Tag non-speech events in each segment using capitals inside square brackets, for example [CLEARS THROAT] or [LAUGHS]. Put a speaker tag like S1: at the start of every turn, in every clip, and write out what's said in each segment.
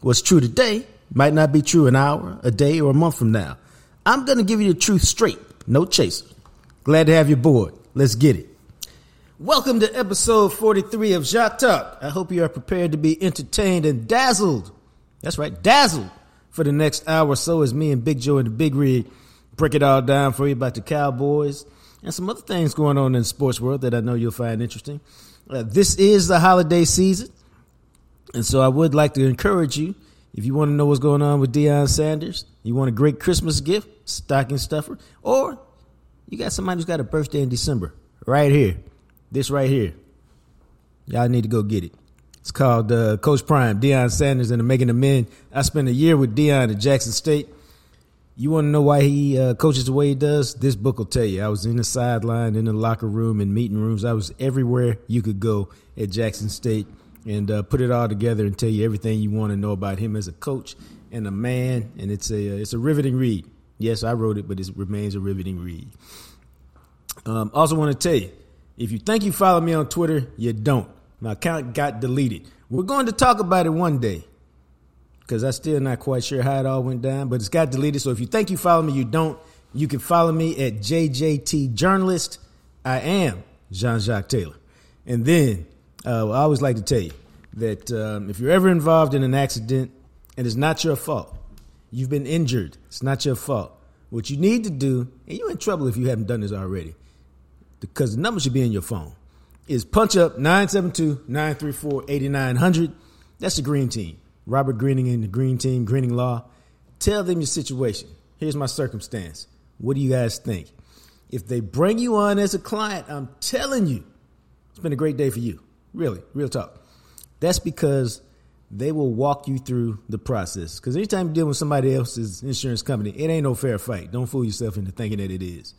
S1: What's true today might not be true an hour, a day, or a month from now. I'm going to give you the truth straight, no chaser. Glad to have you aboard. Let's get it. Welcome to episode 43 of JacquesTalk. I hope you are prepared to be entertained and dazzled. That's right, dazzled for the next hour or so as me and Big Joe and the Big Rig break it all down for you about the Cowboys and some other things going on in the sports world that I know you'll find interesting. Uh, this is the holiday season. And so I would like to encourage you, if you want to know what's going on with Deion Sanders, you want a great Christmas gift, stocking stuffer, or you got somebody who's got a birthday in December, right here, this right here. Y'all need to go get it. It's called uh, Coach Prime, Deion Sanders and the Making of Men. I spent a year with Deion at Jackson State. You want to know why he uh, coaches the way he does? This book will tell you. I was in the sideline, in the locker room, in meeting rooms. I was everywhere you could go at Jackson State and uh, put it all together and tell you everything you want to know about him as a coach and a man. And it's a uh, it's a riveting read. Yes, I wrote it, but it remains a riveting read. Um, also, want to tell you if you think you follow me on Twitter, you don't. My account got deleted. We're going to talk about it one day because I'm still not quite sure how it all went down, but it's got deleted. So if you think you follow me, you don't. You can follow me at JJT Journalist. I am Jean Jacques Taylor. And then uh, I always like to tell you that um, if you're ever involved in an accident and it's not your fault, you've been injured, it's not your fault. What you need to do, and you're in trouble if you haven't done this already, because the number should be in your phone, is punch up 972 934 8900. That's the green team. Robert Greening and the green team, Greening Law. Tell them your situation. Here's my circumstance. What do you guys think? If they bring you on as a client, I'm telling you, it's been a great day for you. Really, real talk. That's because they will walk you through the process. Because anytime you deal with somebody else's insurance company, it ain't no fair fight. Don't fool yourself into thinking that it is.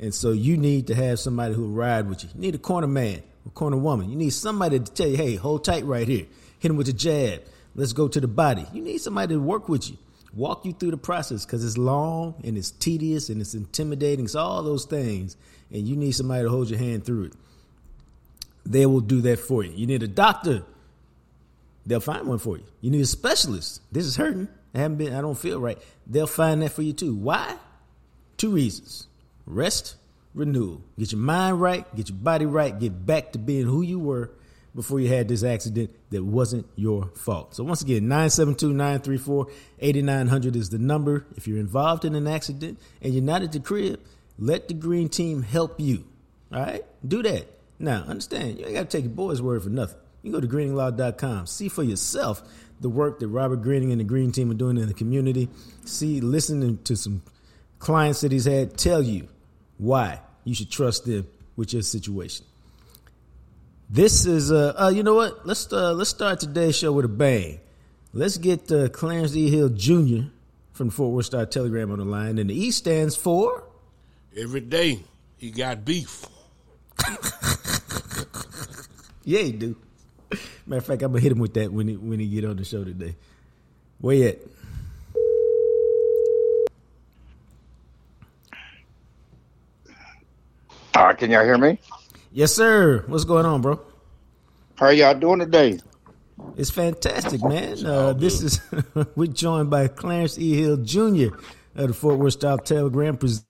S1: And so you need to have somebody who will ride with you. You need a corner man, a corner woman. You need somebody to tell you, hey, hold tight right here. Hit him with a jab. Let's go to the body. You need somebody to work with you, walk you through the process because it's long and it's tedious and it's intimidating. It's all those things. And you need somebody to hold your hand through it they will do that for you. You need a doctor, they'll find one for you. You need a specialist. This is hurting. I haven't been, I don't feel right. They'll find that for you too. Why? Two reasons. Rest, renewal. Get your mind right, get your body right, get back to being who you were before you had this accident that wasn't your fault. So once again, 972-934-8900 is the number. If you're involved in an accident and you're not at the crib, let the green team help you. All right? Do that. Now, understand, you ain't got to take your boy's word for nothing. You go to greeninglaw.com, see for yourself the work that Robert Greening and the Green Team are doing in the community. See, listen to some clients that he's had tell you why you should trust them with your situation. This is, uh, uh you know what? Let's uh, let's start today's show with a bang. Let's get uh, Clarence E. Hill Jr. from the Fort Worth Star Telegram on the line, and the E stands for
S2: every day he got beef. [LAUGHS]
S1: yeah, he do. Matter of fact, I'm gonna hit him with that when he when he get on the show today. Where you at?
S3: Uh, can y'all hear me?
S1: Yes, sir. What's going on, bro?
S3: How are y'all doing today?
S1: It's fantastic, man. Uh, this is [LAUGHS] we're joined by Clarence E. Hill Jr. of the Fort Worth Star Telegram, presented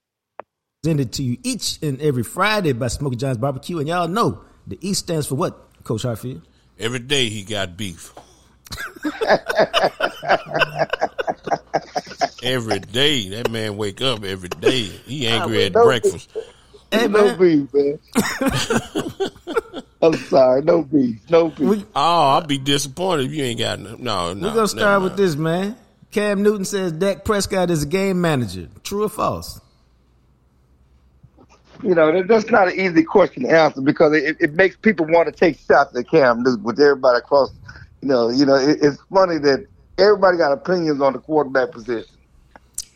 S1: to you each and every Friday by Smokey John's Barbecue. And y'all know the E stands for what, Coach Hartfield?
S2: Every day he got beef. [LAUGHS] every day that man wake up every day. He angry at no breakfast.
S3: Hey, no beef, man. [LAUGHS] I'm sorry, no beef, no beef. We,
S2: oh, I'll be disappointed if you ain't got no. No,
S1: no. We're gonna start with this, man. Cam Newton says Dak Prescott is a game manager. True or false?
S3: You know, that's not an easy question to answer because it, it makes people want to take shots at Cam Newton with everybody across. You know, you know, it, it's funny that everybody got opinions on the quarterback position.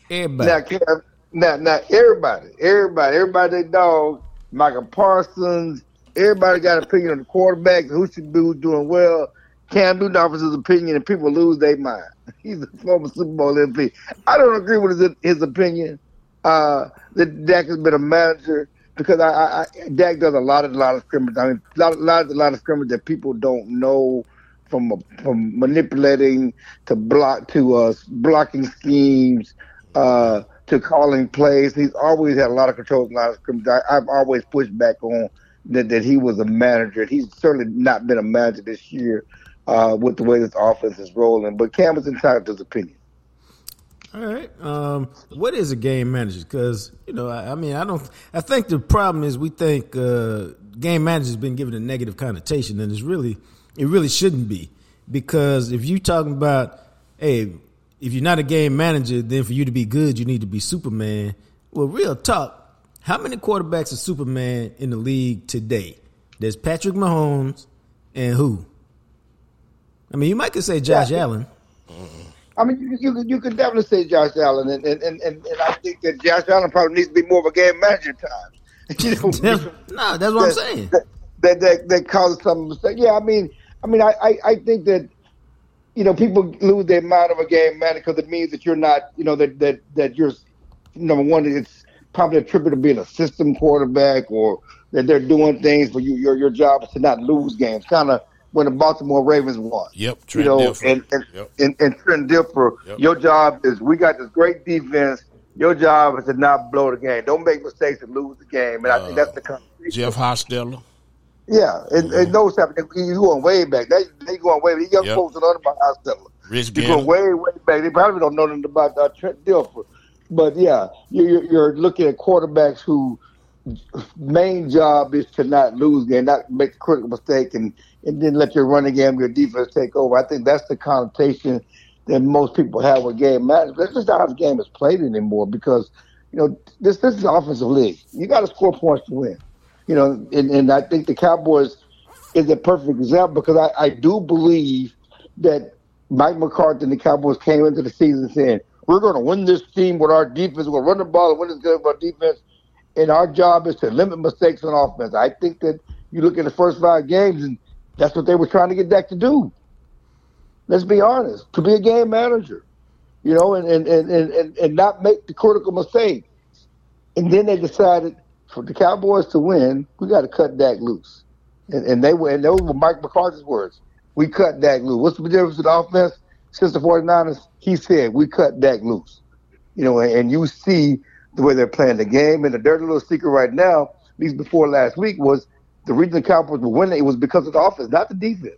S1: Everybody.
S3: Now, now, now, everybody, everybody, everybody, they dog, Micah Parsons, everybody got an opinion on the quarterback, who should be doing well. Cam Newton offers his opinion, and people lose their mind. [LAUGHS] He's a former Super Bowl MVP. I don't agree with his, his opinion. Uh, that Dak has been a manager because I, I, I Dak does a lot of a lot of scrimmage. I mean, a lot, lot, a lot of scrimmage that people don't know from from manipulating to block to uh, blocking schemes uh, to calling plays. He's always had a lot of control, a lot of scrimmage. I, I've always pushed back on that that he was a manager. He's certainly not been a manager this year uh, with the way this offense is rolling. But Cam is entitled to his opinion.
S1: All right. Um, what is a game manager? Because you know, I, I, mean, I don't. I think the problem is we think uh, game manager's been given a negative connotation, and it's really, it really shouldn't be. Because if you're talking about, hey, if you're not a game manager, then for you to be good, you need to be Superman. Well, real talk. How many quarterbacks are Superman in the league today? There's Patrick Mahomes and who? I mean, you might could say Josh yeah. Allen.
S3: I mean, you, you, you could definitely say Josh Allen, and, and, and, and, I think that Josh Allen probably needs to be more of a game manager at times. [LAUGHS]
S1: you know, [LAUGHS] no, that's what that, I'm saying.
S3: That, that, that, that causes some mistake. Yeah, I mean, I mean, I, I, I think that you know people lose their mind of a game manager because it means that you're not, you know, that that that you're number one. It's probably attributed to being a system quarterback or that they're doing things for you. Your your job is to not lose games. Kind of when the Baltimore Ravens won.
S2: Yep,
S3: Trent you know, Dilfer. and and, yep. and, and Trent Dilfer, yep. your job is we got this great defense. Your job is to not blow the game. Don't make mistakes and lose the game. And uh, I think that's the
S2: conversation. Jeff Hostetler.
S3: Yeah, and, mm-hmm. and those type of you going way back. They they going way back. Young yep. folks don't know about Hostetler.
S2: Rich
S3: you going way way back. They probably don't know nothing about uh, Trent Dilfer. But yeah, you're, you're looking at quarterbacks who main job is to not lose game, not make a critical mistake, and and then let your running game, your defense take over. I think that's the connotation that most people have with game management. That's just not how the game is played anymore because, you know, this this is an offensive league. You got to score points to win. You know, and, and I think the Cowboys is a perfect example because I, I do believe that Mike McCarthy and the Cowboys came into the season saying, we're going to win this team with our defense. We're going to run the ball and win this game with our defense. And our job is to limit mistakes on offense. I think that you look at the first five games and that's what they were trying to get Dak to do. Let's be honest, to be a game manager, you know, and, and, and, and, and not make the critical mistake. And then they decided for the Cowboys to win, we got to cut Dak loose. And, and they were, and those were Mike McCarthy's words. We cut Dak loose. What's the difference with offense? Since the 49ers, he said, we cut Dak loose. You know, and, and you see the way they're playing the game. And the dirty little secret right now, at least before last week, was the reason the Cowboys were winning it was because of the offense, not the defense.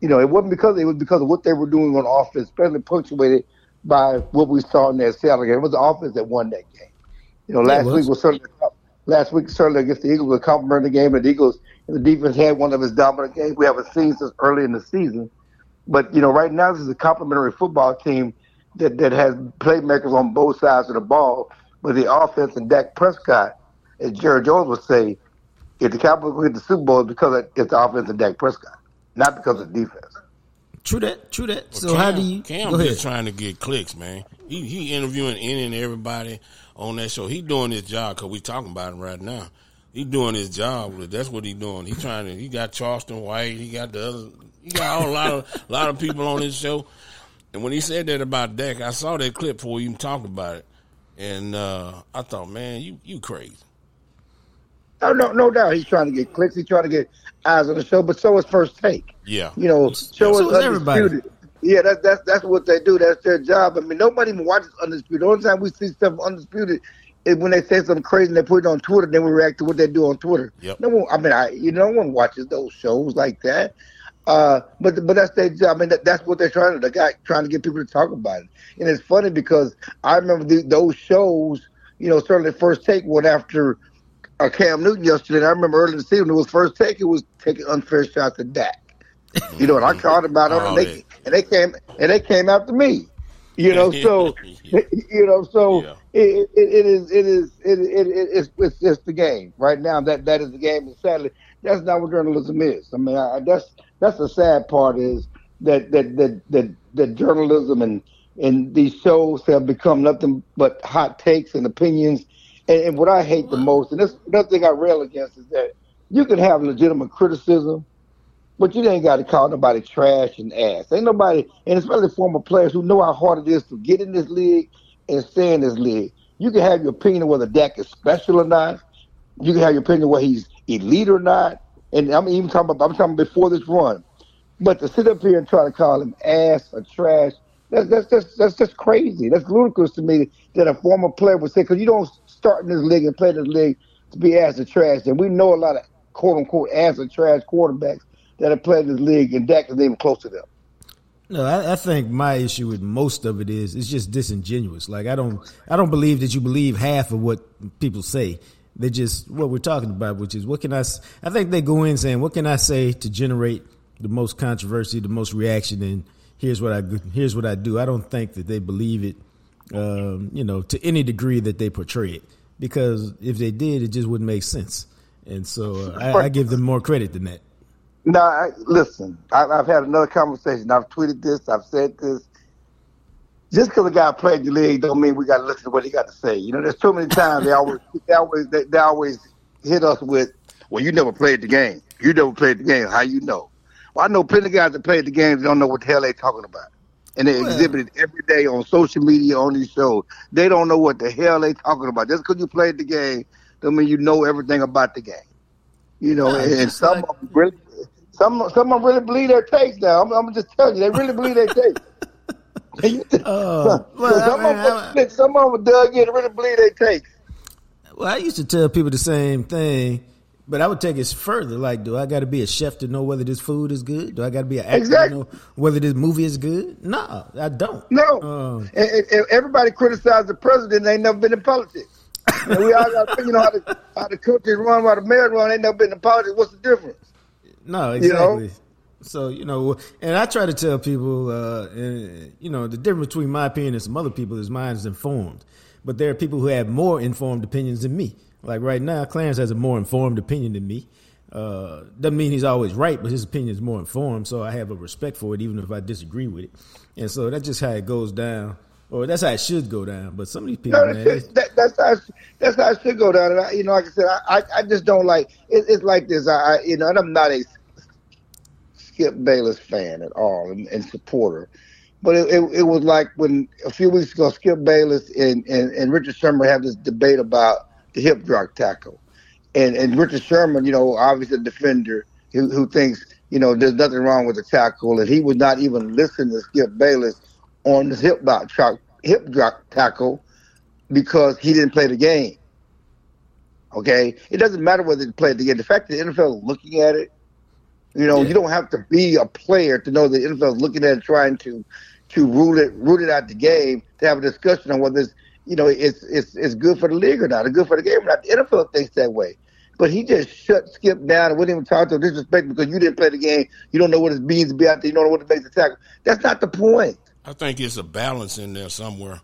S3: You know, it wasn't because it was because of what they were doing on offense, especially punctuated by what we saw in that Seattle game. It was the offense that won that game. You know, last was. week was certainly last week certainly against the Eagles was a complimentary game, and the Eagles and the defense had one of its dominant games we haven't seen since early in the season. But you know, right now this is a complimentary football team that that has playmakers on both sides of the ball. But the offense and Dak Prescott, as Jerry Jones would say, if the Cowboys win the Super Bowl, it's because it's the offense of Dak Prescott, not because of defense.
S1: True that. True that.
S2: Well, so Cam, how do you? Cam just trying to get clicks, man. He he interviewing any and everybody on that show. He doing his job because we talking about him right now. He doing his job. That's what he doing. He trying to. He got Charleston White. He got the other. He got a lot of a [LAUGHS] lot of people on his show. And when he said that about Dak, I saw that clip before we even talked about it, and uh, I thought, man, you you crazy.
S3: Oh, no, no doubt. He's trying to get clicks. He's trying to get eyes on the show. But so is First Take.
S2: Yeah.
S3: You know, show
S1: so
S3: is
S1: everybody.
S3: Yeah, that's that's that's what they do. That's their job. I mean, nobody even watches Undisputed. The only time we see stuff Undisputed is when they say something crazy and they put it on Twitter. Then we react to what they do on Twitter.
S2: Yep.
S3: No one. I mean, I you know, no one watches those shows like that. Uh, but but that's their job. I mean, that, that's what they're trying to. The guy trying to get people to talk about it. And it's funny because I remember the, those shows. You know, certainly first take one after uh, Cam Newton yesterday. And I remember early in the season, it was first take, it was taking unfair shots at Dak. You know, and I [LAUGHS] called about it, and they and they came and they came after me. You know, so [LAUGHS] [LAUGHS] you know, so yeah. it, it, it is it is it, it, it it's it's just the game right now. That that is the game, and sadly, that's not what journalism is. I mean, I, that's that's the sad part is that that that that, that journalism and and these shows have become nothing but hot takes and opinions. And, and what I hate the most, and this another thing I rail against, is that you can have legitimate criticism, but you ain't got to call nobody trash and ass. Ain't nobody, and especially former players who know how hard it is to get in this league and stay in this league. You can have your opinion whether Dak is special or not. You can have your opinion whether he's elite or not. And I'm even talking about I'm talking before this run. But to sit up here and try to call him ass or trash, that's that's just that's just crazy. That's ludicrous to me that a former player would say because you don't start in this league and playing this league to be ass or trash. And we know a lot of quote unquote ass or trash quarterbacks that have played this league, and Dak is even close to them.
S1: No, I, I, think my issue with most of it is it's just disingenuous. Like I don't I don't believe that you believe half of what people say. They just what we're talking about, which is what can I? I think they go in saying what can I say to generate the most controversy, the most reaction, and here's what I here's what I do. I don't think that they believe it, um, you know, to any degree that they portray it. Because if they did, it just wouldn't make sense. And so uh, I, I, give them more credit than that.
S3: No, I, listen. I, I've had another conversation. I've tweeted this. I've said this. Just because a guy played the league don't mean we got to listen to what he got to say. You know, there's too many times they always [LAUGHS] they always they, they always hit us with, "Well, you never played the game. You never played the game. How you know?" Well, I know plenty of guys that played the game don't know what the hell they talking about. And they well, exhibit it every day on social media on these shows. They don't know what the hell they talking about. Just because you played the game don't mean you know everything about the game. You know, and, and some like, of them really some some of them really believe their takes now. I'm, I'm just telling you, they really believe their takes. [LAUGHS] uh, [LAUGHS] well, some, I mean, of them, some of them dug in really believe their takes.
S1: Well, I used to tell people the same thing but I would take it further. Like, do I got to be a chef to know whether this food is good? Do I got to be an actor exactly. to know whether this movie is good? No, I don't.
S3: No. Um, and, and everybody criticizes the president. They ain't never been in politics. [LAUGHS] and we all got you know how the how the country run, how the mayor run. They never been in politics. What's the difference?
S1: No, exactly. You know? So you know, and I try to tell people, uh, and, you know, the difference between my opinion and some other people is mine is informed. But there are people who have more informed opinions than me. Like right now, Clarence has a more informed opinion than me. Uh, doesn't mean he's always right, but his opinion is more informed. So I have a respect for it, even if I disagree with it. And so that's just how it goes down, or that's how it should go down. But some of these people, no, man,
S3: that, that's how it, that's how it should go down. And I, you know, like I said, I, I just don't like it, it's like this. I, I, you know, and I'm not a Skip Bayless fan at all and, and supporter. But it, it, it, was like when a few weeks ago, Skip Bayless and, and, and Richard Sherman had this debate about the hip drop tackle. And and Richard Sherman, you know, obviously a defender who, who thinks, you know, there's nothing wrong with the tackle, and he would not even listen to Skip Bayless on the hip drop hip drop tackle because he didn't play the game. Okay, it doesn't matter whether he played the game. The fact that the NFL is looking at it, you know, yeah. you don't have to be a player to know the NFL is looking at it, trying to to rule it rule it out the game to have a discussion on whether it's you know, it's it's it's good for the league or not, it's good for the game or not. The NFL thinks that way. But he just shut Skip down and wouldn't even talk to him disrespect because you didn't play the game. You don't know what it means to be out there. You don't know what it makes to tackle. That's not the point.
S2: I think it's a balance in there somewhere.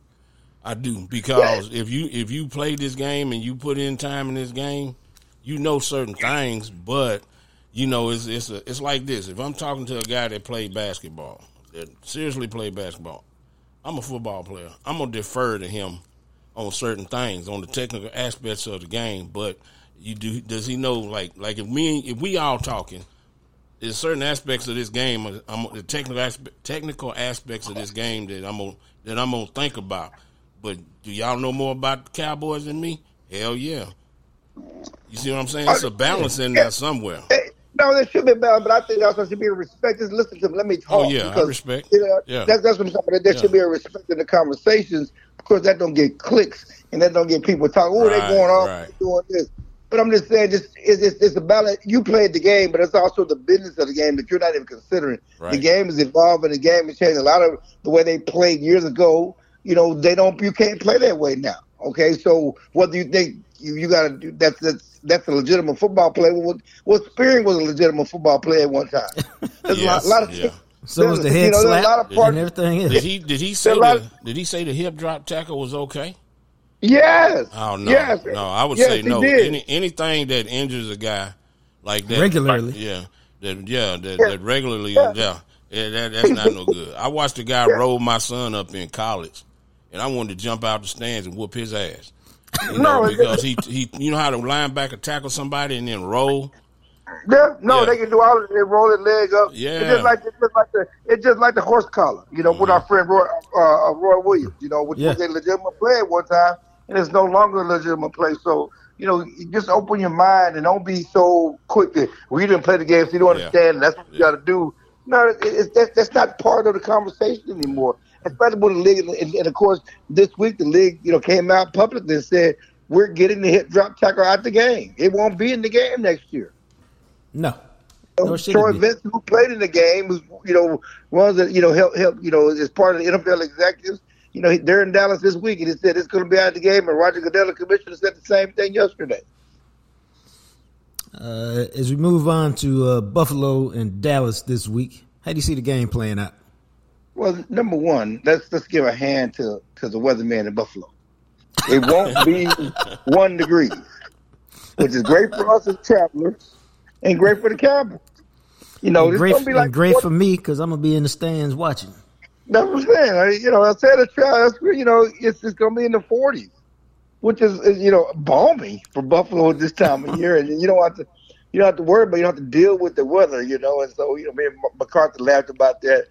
S2: I do because yeah. if you if you play this game and you put in time in this game, you know certain things. But you know it's it's a, it's like this. If I'm talking to a guy that played basketball, that seriously played basketball, I'm a football player. I'm gonna defer to him on certain things, on the technical aspects of the game. But you do does he know like like if me if we all talking, there's certain aspects of this game, I'm, the technical aspect, technical aspects of this game that I'm gonna that I'm gonna think about. But do y'all know more about the Cowboys than me? Hell yeah. You see what I'm saying? It's a uh, balance in there somewhere.
S3: No, there should be balance, but I think also should be a respect. Just listen to me. Let me oh, talk.
S2: Oh yeah, because, I respect. You know, yeah,
S3: that's that's what I'm talking about. There yeah. should be a respect in the conversations because that don't get clicks and that don't get people talking. Oh, right, they going off right. doing this. But I'm just saying, just it's, it's, it's a balance. You played the game, but it's also the business of the game that you're not even considering. Right. The game is evolving. The game is changing. A lot of the way they played years ago, you know, they don't. You can't play that way now. Okay, so whether you think you, you got to do that's that's that's a legitimate football player. Well, well, Spearing was a legitimate football player at one time. [LAUGHS] There's yes, a, lot, a lot of
S1: yeah. So was the head you know, slap a lot of parts, and everything.
S2: Is. Did he did he say the, did he say the hip drop tackle was okay?
S3: Yes.
S2: Oh no,
S3: yes.
S2: no. I would yes, say no. Any, anything that injures a guy like that
S1: regularly,
S2: yeah, that yeah, that, that regularly, yeah. yeah. Yeah, that, that's not no good. I watched a guy roll my son up in college, and I wanted to jump out the stands and whoop his ass. You know, no, because he he you know how the linebacker tackle somebody and then roll.
S3: Yeah, no, yeah. they can do all of it. They roll their leg up. Yeah, it's just like it's just like the it's just like the horse collar. You know, mm-hmm. with our friend Roy, uh, uh, Roy Williams. You know, which yeah. was a legitimate play at one time, and it's no longer a legitimate play. So you know, just open your mind and don't be so quick to, well, you didn't play the game, so you don't understand. Yeah. That's what you got to do. No, it, it, that, that's not part of the conversation anymore. When the league, and, and, of course, this week the league, you know, came out publicly and said we're getting the hip drop tackle out the game. It won't be in the game next year.
S1: No.
S3: no Troy Vincent, who played in the game, who's you know runs the you know help help you know is part of the NFL executives. You know they're in Dallas this week, and he said it's going to be out of the game. And Roger Goodell, the commissioner, said the same thing yesterday.
S1: Uh, as we move on to uh, Buffalo and Dallas this week, how do you see the game playing out?
S3: Well, number one, let's let's give a hand to to the weatherman in Buffalo. It won't be [LAUGHS] one degree, which is great for us as travelers and great for the Cowboys. You know,
S1: and
S3: great,
S1: like great for me because I'm gonna be in the stands watching.
S3: That's what I'm saying. You know, I said a trial. You know, it's it's gonna be in the 40s which is, is, you know balmy for Buffalo at this time of year, and you don't have to you don't have to worry about you don't have to deal with the weather, you know. And so you know, me and McCarthy laughed about that,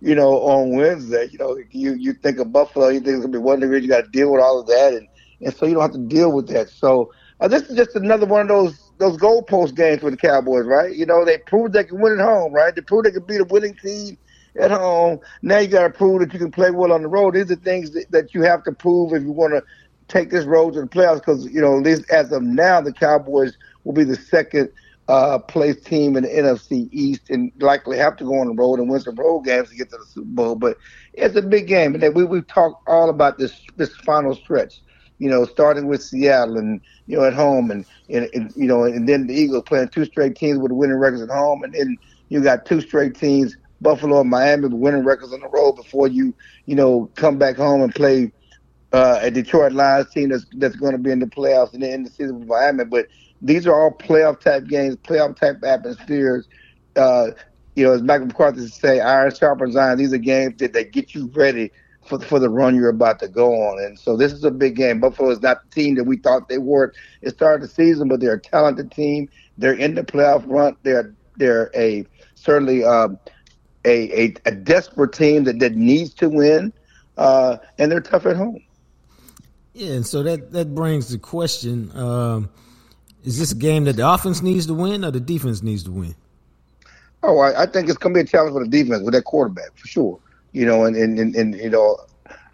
S3: you know, on Wednesday. You know, you you think of Buffalo, you think it's gonna be one degree, you got to deal with all of that, and and so you don't have to deal with that. So uh, this is just another one of those those goalpost games for the Cowboys, right? You know, they proved they can win at home, right? They proved they can beat a winning team at home. Now you got to prove that you can play well on the road. These are things that, that you have to prove if you want to take this road to the playoffs because, you know, at least as of now, the Cowboys will be the second uh, place team in the NFC East and likely have to go on the road and win some road games to get to the Super Bowl. But it's a big game. And we, we've talked all about this, this final stretch, you know, starting with Seattle and, you know, at home and, and, and you know, and then the Eagles playing two straight teams with winning records at home. And then you got two straight teams, Buffalo and Miami, with winning records on the road before you, you know, come back home and play uh, a Detroit Lions team that's that's going to be in the playoffs and then end the season with Miami. But these are all playoff type games, playoff type atmospheres. Uh, you know, as Michael McCarthy say, iron sharpens iron. These are games that, that get you ready for for the run you're about to go on. And so this is a big game. Buffalo is not the team that we thought they were at the start of the season, but they're a talented team. They're in the playoff run. They're they're a certainly um, a, a, a desperate team that, that needs to win, uh, and they're tough at home.
S1: Yeah, and so that that brings the question: um, Is this a game that the offense needs to win, or the defense needs to win?
S3: Oh, I, I think it's going to be a challenge for the defense with that quarterback for sure. You know, and and, and, and you know,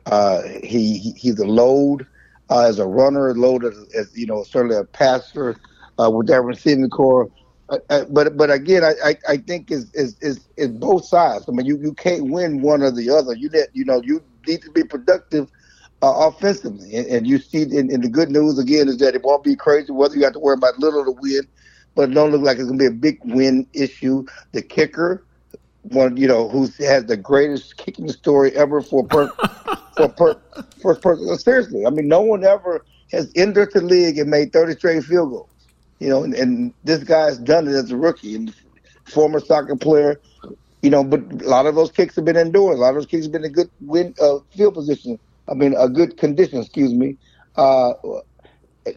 S3: uh, he, he he's a load uh, as a runner, load as, as, you know, certainly a passer uh, with that receiving core. Uh, uh, but but again, I, I, I think is is is both sides. I mean, you, you can't win one or the other. You need you know you need to be productive uh, offensively. And, and, you see, in, in, the good news again is that it won't be crazy whether you have to worry about little to win, but it don't look like it's going to be a big win issue. The kicker, one you know, who has the greatest kicking story ever for per, [LAUGHS] for per, first person. Seriously, I mean, no one ever has entered the league and made 30 straight field goals. You know, and, and this guy's done it as a rookie and former soccer player. You know, but a lot of those kicks have been indoors. A lot of those kicks have been in good win uh, field position I mean, a good condition, excuse me, uh,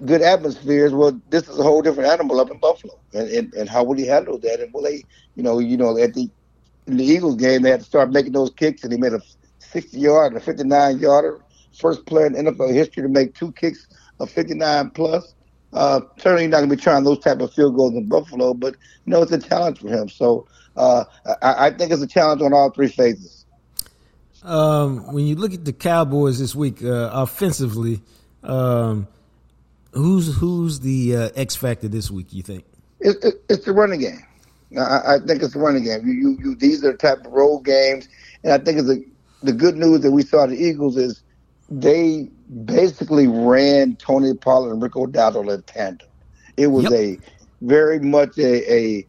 S3: good atmospheres. Well, this is a whole different animal up in Buffalo, and, and, and how will he handle that? And will they, you know, you know, at the in the Eagles game, they had to start making those kicks, and he made a 60 yard and a 59 yarder, first player in NFL history to make two kicks of 59 plus. Uh, certainly not going to be trying those type of field goals in Buffalo, but you know it's a challenge for him. So uh, I, I think it's a challenge on all three phases.
S1: Um, when you look at the Cowboys this week uh, offensively, um, who's who's the uh, X factor this week? You think
S3: it, it, it's the running game. I, I, think it's the running game. You, you, you, these are the type of road games, and I think the the good news that we saw the Eagles is they basically ran Tony Pollard and Rico Dowdle in tandem. It was yep. a very much a, a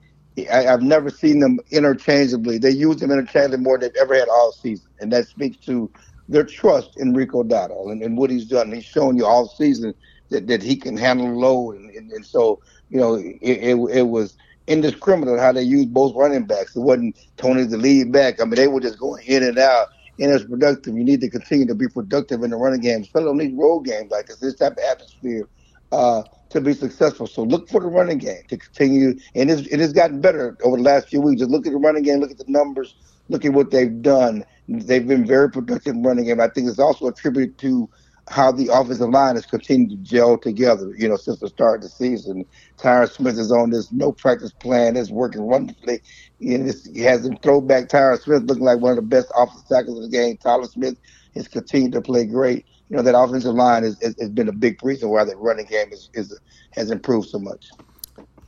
S3: I, have never seen them interchangeably. They use them interchangeably more than they've ever had all season, and that speaks to their trust in Rico Dowdle and, and what he's done. He's shown you all season that, that he can handle load, and, and, and so you know it, it, it was indiscriminate how they used both running backs. It wasn't Tony the lead back. I mean, they were just going in and out. And it's productive. You need to continue to be productive in the running game, especially on these road games like this, this type of atmosphere, uh, to be successful. So look for the running game to continue. And it's, it has gotten better over the last few weeks. Just look at the running game, look at the numbers, look at what they've done. They've been very productive running game. I think it's also attributed to how the offensive line has continued to gel together, you know, since the start of the season. Tyron Smith is on this no practice plan that's working wonderfully. And he has him throw back Tyron Smith looking like one of the best offensive tackles in the game. Tyler Smith has continued to play great. You know, that offensive line has, been a big reason why the running game is, is has improved so much.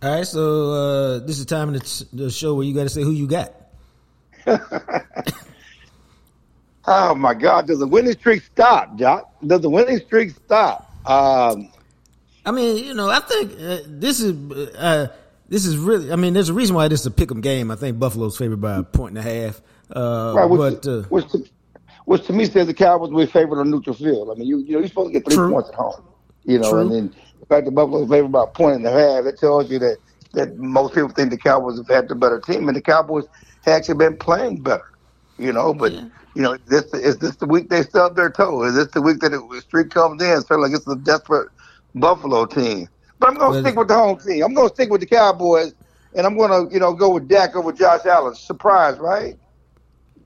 S1: All right, so uh, this is the time of the, the show where you got to say who you got. [LAUGHS]
S3: Oh my God! Does the winning streak stop, Jacques? Does the winning streak stop? Um,
S1: I mean, you know, I think uh, this is uh, this is really. I mean, there's a reason why this is a pick'em game. I think Buffalo's favored by a point and a half. Uh, right, which,
S3: but uh, which, which to me says the Cowboys will be favored on neutral field. I mean, you you know, you're supposed to get three true. points at home. You know, true. and then the fact that Buffalo's favored by a point and a half, it tells you that that most people think the Cowboys have had the better team, and the Cowboys have actually been playing better. You know, but. Yeah you know, this is this the week they stub their toe? Is this the week that the streak comes in? So like it's a desperate Buffalo team. But I'm going to stick with the home team. I'm going to stick with the Cowboys, and I'm going to you know go with Dak over Josh Allen. Surprise, right?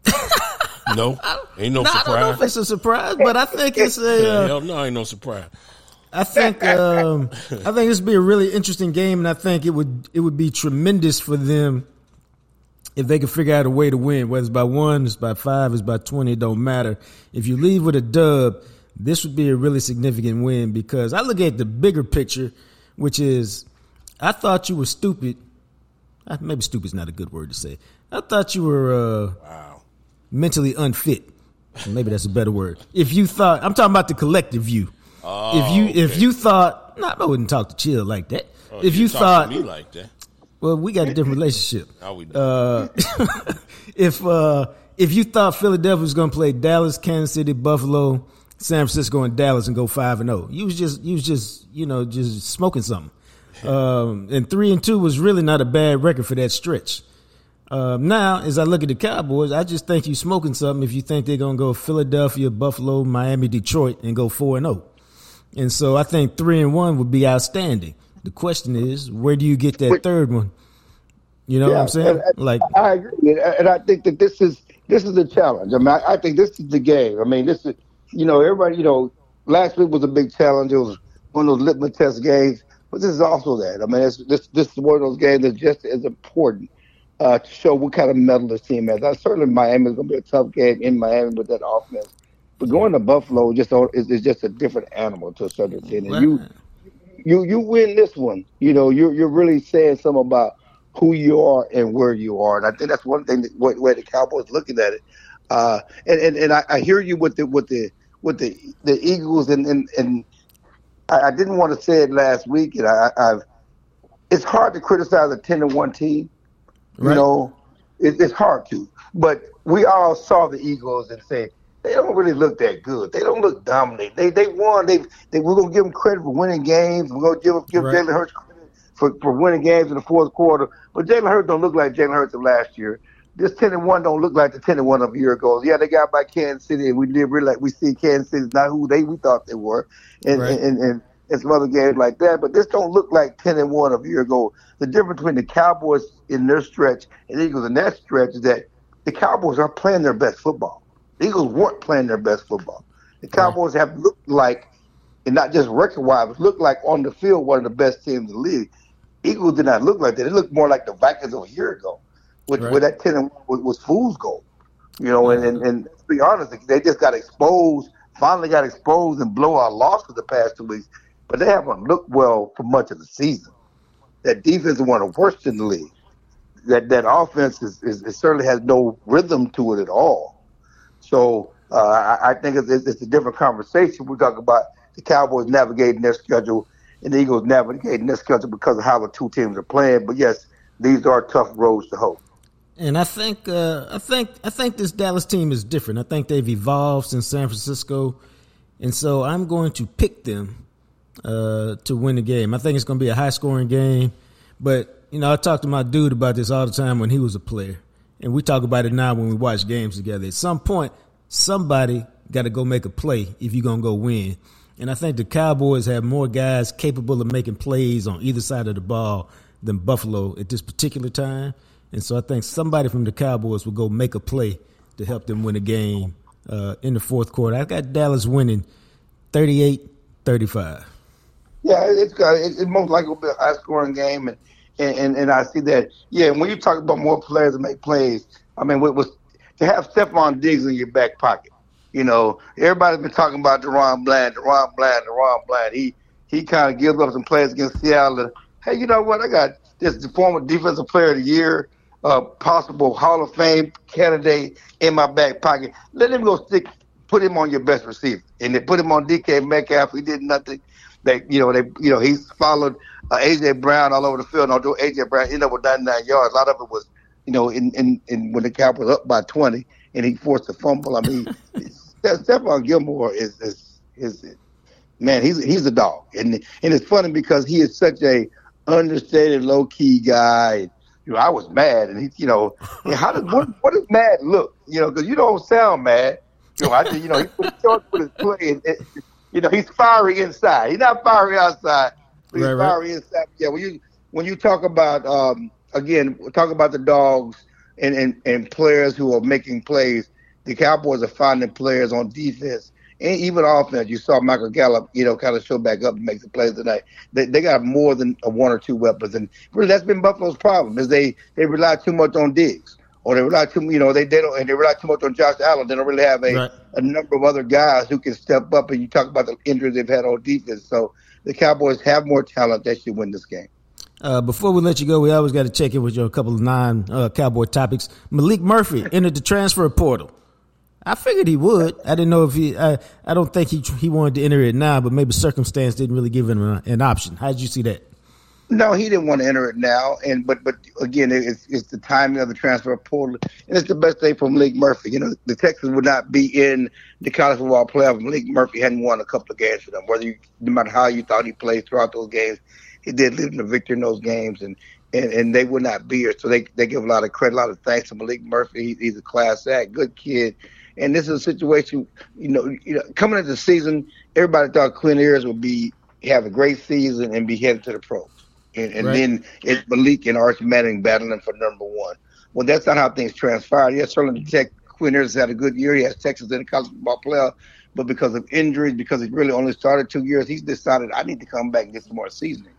S3: [LAUGHS]
S2: no, ain't no, no surprise. I
S1: don't know if it's a surprise, but I think it's a
S2: uh, hell no, ain't no surprise.
S1: I think um, I think this would be a really interesting game, and I think it would it would be tremendous for them if they could figure out a way to win, whether it's by one, it's by five, it's by 20, it don't matter. If you leave with a dub, this would be a really significant win because I look at the bigger picture, which is I thought you were stupid. Maybe stupid is not a good word to say. I thought you were uh, wow. Mentally unfit. Maybe that's a better word. If you thought, I'm talking about the collective view. Oh, if you okay. if you thought, no, I wouldn't talk to Chill like that. Oh, if you, you thought
S2: me like that,
S1: well, we got a different relationship. [LAUGHS] How we uh, [LAUGHS] if uh, if you thought Philadelphia was going to play Dallas, Kansas City, Buffalo, San Francisco, and Dallas and go five and zero, oh, you was just you was just you know just smoking something. [LAUGHS] Um, and three and two was really not a bad record for that stretch. Um, now, as I look at the Cowboys, I just think you're smoking something if you think they're going to go Philadelphia, Buffalo, Miami, Detroit, and go four and zero. Oh. And so I think three and one would be outstanding. The question is, where do you get that third one? You know yeah, what I'm saying?
S3: Like I agree, and I think that this is this is the challenge. I mean, I, I, think this is the game. I mean, this is you know everybody. You know, last week was a big challenge. It was one of those litmus test games, but this is also that. I mean, this this is one of those games that's just as important uh, to show what kind of metal this team has. I certainly Miami is going to be a tough game in Miami with that offense, but going to Buffalo just is, is just a different animal to a certain extent. And you you you win this one, you know, you're you're really saying something about who you are and where you are, and I think that's one thing that where, where the Cowboys looking at it. Uh, and and, and I, I, hear you with the with the with the the Eagles, and and, and I, I didn't want to say it last week, and I, I've it's hard to criticize a ten and one team. Right. You know, it, it's hard to, but we all saw the Eagles and say they don't really look that good. They don't look dominant. They they won. They, they we're gonna give them credit for winning games. We're gonna give give right. Jalen Hurts credit for, for winning games in the fourth quarter. But Jalen Hurts don't look like Jalen Hurts of last year. This ten and one don't look like the ten and one of a year ago. Yeah, they got by Kansas City, and we did really like we see Kansas City is not who they we thought they were, and right. and, and, and and some other games like that. But this don't look like ten and one of a year ago. The difference between the Cowboys in their stretch and Eagles in that stretch is that the Cowboys are playing their best football. The Eagles weren't playing their best football. The Cowboys have looked like, and not just record wise, but looked like on the field one of the best teams in the league. Eagles did not look like that. It looked more like the Vikings of a year ago, which right. where that ten and was, was fool's gold. You know, and, and and to be honest, they just got exposed. Finally, got exposed and blow our loss for the past two weeks. But they haven't looked well for much of the season. That defense is one of the worst in the league. That that offense is, is, is certainly has no rhythm to it at all. So uh, I, I, think it's, it's, a different conversation. We talk about the Cowboys navigating their schedule and the Eagles navigating their schedule because of how the two teams are playing. But yes, these are tough roads to hoe.
S1: And I think uh, I think I think this Dallas team is different. I think they've evolved since San Francisco, and so I'm going to pick them uh, to win the game. I think it's going to be a high scoring game, but you know, I talk to my dude about this all the time when he was a player, and we talk about it now when we watch games together. At some point, somebody got to go make a play if you're gonna go win. And I think the Cowboys have more guys capable of making plays on either side of the ball than Buffalo at this particular time. And so I think somebody from the Cowboys will go make a play to help them win a game uh, in the fourth quarter. I got Dallas winning 38 35.
S3: Yeah, it's got it's most likely will be a high scoring game, and, and and I see that. Yeah, when you talk about more players to make plays, I mean, was to have Stephon Diggs in your back pocket. You know, everybody's been talking about DaRon Bland, DaRon Bland, DaRon Bland. He he kind of gives up some plays against Seattle. Hey, you know what? I got this former defensive player of the year, uh, possible Hall of Fame candidate in my back pocket. Let him go stick, put him on your best receiver, and they put him on DK Metcalf. He did nothing. They, you know, they, you know, he's followed uh, AJ Brown all over the field. Although AJ Brown ended up with 99 yards, a lot of it was, you know, in in, in when the Cowboys up by 20 and he forced a fumble. I mean, [LAUGHS] Stephon Gilmore is is is man, he's he's a dog, and and it's funny because he is such a understated, low key guy. You know, I was mad, and he, you know, [LAUGHS] how does what, what does mad look? You know, because you don't sound mad. You know, I, you know, he put with his play, and, and you know, he's fiery inside. He's not fiery outside. He's right, fiery right. inside. Yeah, when you when you talk about um, again, talk about the dogs and, and and players who are making plays. The Cowboys are finding players on defense and even offense. You saw Michael Gallup, you know, kind of show back up and make the plays tonight. They, they got more than a one or two weapons, and really that's been Buffalo's problem is they they rely too much on Diggs or they rely too, you know, they, they don't, and they rely too much on Josh Allen. They don't really have a, right. a number of other guys who can step up. And you talk about the injuries they've had on defense. So the Cowboys have more talent. They should win this game.
S1: Uh, before we let you go, we always got to check in with you on a couple of non uh, Cowboy topics. Maalik Murphy [LAUGHS] entered the transfer portal. I figured he would. I didn't know if he. I, I don't think he he wanted to enter it now, but maybe circumstance didn't really give him a, an option. How did you see that?
S3: No, he didn't want to enter it now, and but but again, it's, it's the timing of the transfer portal, and it's the best thing for Maalik Murphy. You know, the Texans would not be in the college football playoff if Maalik Murphy hadn't won a couple of games for them. Whether you, no matter how you thought he played throughout those games, he did lead them to victory in those games, and, and and they would not be here. So they they give a lot of credit, a lot of thanks to Maalik Murphy. He, he's a class act, good kid, and this is a situation. You know, you know, coming into the season, everybody thought Quinn Ewers would be have a great season and be headed to the pros and, and right. then it's Maalik and Arch Manning battling for number one. Well, that's not how things transpired. Yes, certainly Tech Quinn has had a good year. He has Texas in the college football playoff, but because of injuries, because he really only started two years, he's decided I need to come back and get some more seasoning.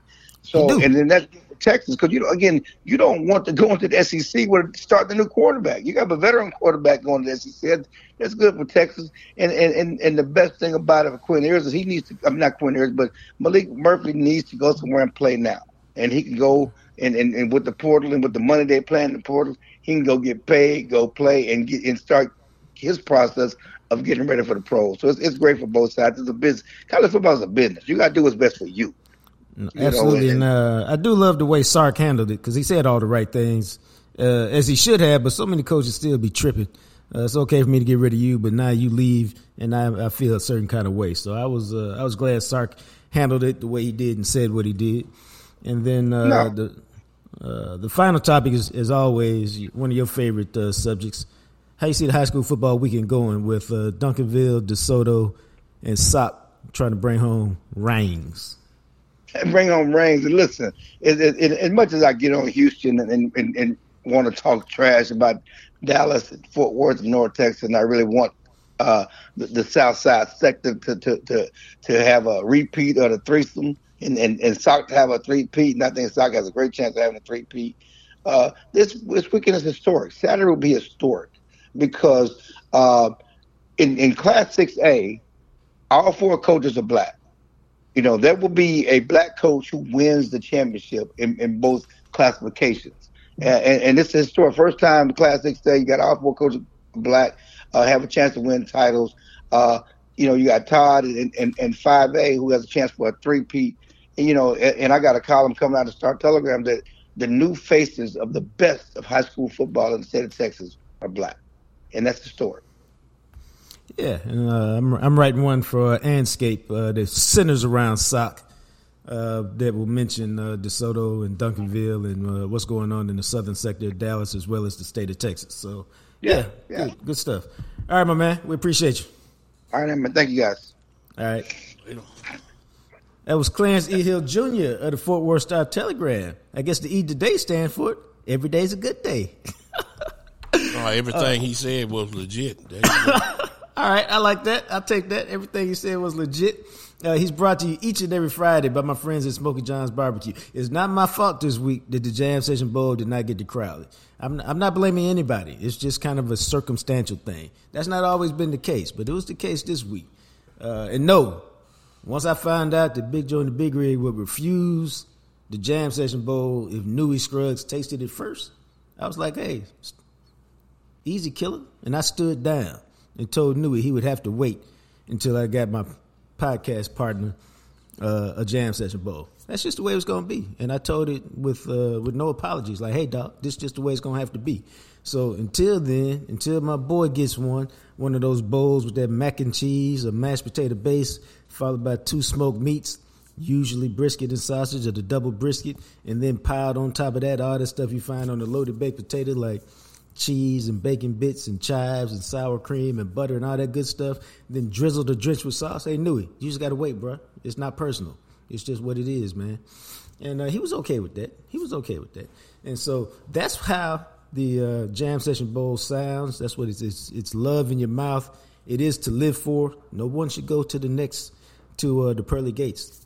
S3: So, and then that's Texas because you know, again, you don't want to [LAUGHS] go into the SEC with start the new quarterback. You got a veteran quarterback going to the SEC. That's good for Texas. And and and, and the best thing about it for Quinn Ewers is he needs to. I'm not Quinn Ewers, but Maalik Murphy needs to go somewhere and play now and he can go and, and, and with the portal and with the money they plan in the portal, he can go get paid, go play, and get and start his process of getting ready for the pros. So it's, it's great for both sides. It's a business. College football is a business. You got to do what's best for you.
S1: you Absolutely, know? and, uh, I do love the way Sark handled it because he said all the right things uh, as he should have. But so many coaches still be tripping. Uh, it's okay for me to get rid of you, but now you leave, and I, I feel a certain kind of way. So I was uh, I was glad Sark handled it the way he did and said what he did. And then uh, no. the uh, the final topic is, as always, one of your favorite uh, subjects. How you see the high school football weekend going with uh, Duncanville, DeSoto, and SOC trying to bring home rings? [LAUGHS]
S3: Bring home rings. And listen, it, it, it, as much as I get on Houston and, and, and want to talk trash about Dallas, Fort Worth, and North Texas, and I really want uh, the, the, South Side sector to, to, to, to have a repeat of the threesome and, and, and SOC to have a three-peat, and I think SOC has a great chance of having a three-peat. Uh, this, this weekend is historic. Saturday will be historic because uh, in, in Class 6A, all four coaches are black. You know, there will be a black coach who wins the championship in, in both classifications. And, and, and this is historic. First time Class 6A, you got all four coaches black uh, have a chance to win titles. Uh, you know, you got Todd and, and, and 5A who has a chance for a three-peat you know, and, and I got a column coming out of Star Telegram that the new faces of the best of high school football in the state of Texas are black, and that's the story.
S1: Yeah, and uh, I'm I'm writing one for Andscape uh, that centers around SOC. uh, that will mention uh, DeSoto and Duncanville and uh, what's going on in the southern sector of Dallas as well as the state of Texas. So, yeah, yeah, Good, good, stuff. All right, my man. We appreciate you.
S3: All right, man. Thank you, guys.
S1: All right. That was Clarence E. Hill Jr. of the Fort Worth Star Telegram. I guess the E today stand for Every day's a good day. [LAUGHS]
S2: oh, everything he said was legit. [LAUGHS]
S1: All right, I like that. I'll take that. Everything he said was legit. Uh, he's brought to you each and every Friday by my friends at Smoky John's Barbecue. It's not my fault this week that the Jam Session Bowl did not get to Crowley. I'm, I'm not blaming anybody. It's just kind of a circumstantial thing. That's not always been the case, but it was the case this week. Uh, and no, once I found out that Big Joe and the Big Rig would refuse the Jam Session Bowl if Newy Scruggs tasted it first, I was like, hey, easy killer. And I stood down and told Newy he would have to wait until I got my podcast partner uh, a jam session bowl. That's just the way it was going to be, and I told it with uh, with no apologies. Like, hey, doc, this is just the way it's going to have to be. So until then, until my boy gets one, one of those bowls with that mac and cheese, a mashed potato base, followed by two smoked meats, usually brisket and sausage or the double brisket, and then piled on top of that all the stuff you find on the loaded baked potato, like cheese and bacon bits and chives and sour cream and butter and all that good stuff. Then drizzle the drench with sauce. Hey, Newy, you just got to wait, bro. It's not personal. It's just what it is, man. And uh, he was okay with that. He was okay with that. And so that's how the uh, Jam Session Bowl sounds. That's what it's, it's. It's love in your mouth. It is to live for. No one should go to the next to uh, the pearly gates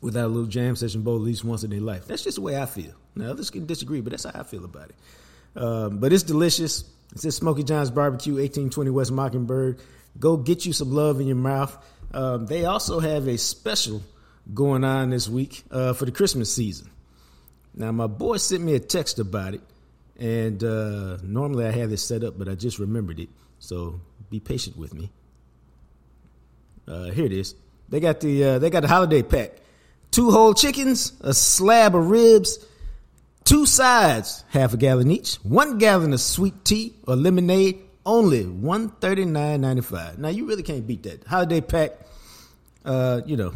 S1: without a little Jam Session Bowl at least once in their life. That's just the way I feel. Now others can disagree, but that's how I feel about it. Um, but it's delicious. It's at Smoky John's Barbecue, 1820 West Mockingbird. Go get you some love in your mouth. Um, they also have a special going on this week uh, for the Christmas season. Now, my boy sent me a text about it, and uh, normally I have this set up, but I just remembered it. So be patient with me. Uh, here it is. They got the uh, they got the holiday pack: two whole chickens, a slab of ribs, Two sides, half a gallon each. One gallon of sweet tea or lemonade, only one thirty nine ninety five. Now you really can't beat that holiday pack. Uh, you know,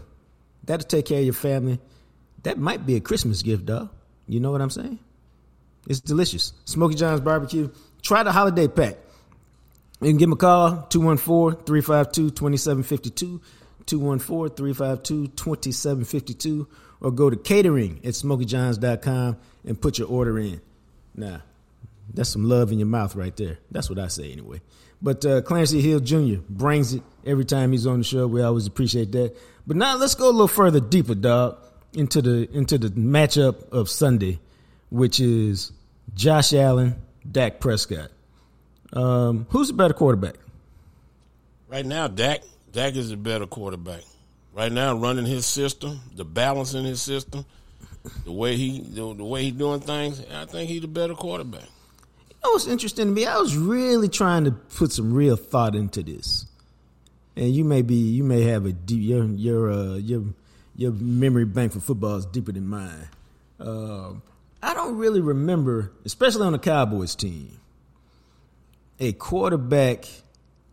S1: that'll take care of your family. That might be a Christmas gift, though. You know what I'm saying? It's delicious. Smoky John's Barbecue. Try the holiday pack. You can give them a call, 214-352-2752, 214-352-2752, or go to catering at smokyjohns.com and put your order in. Now, that's some love in your mouth right there. That's what I say anyway. But uh, Clancy Hill Jr. brings it every time he's on the show. We always appreciate that. But now let's go a little further deeper, dog, into the into the matchup of Sunday, which is Josh Allen, Dak Prescott. Um, who's the better quarterback?
S2: Right now, Dak. Dak is the better quarterback. Right now, running his system, the balance in his system, the way he the, the way he doing things, I think he's a better quarterback.
S1: You know what's interesting to me? I was really trying to put some real thought into this, and you may be you may have a deep your your uh, your your memory bank for football is deeper than mine. Uh, I don't really remember, especially on the Cowboys team, a quarterback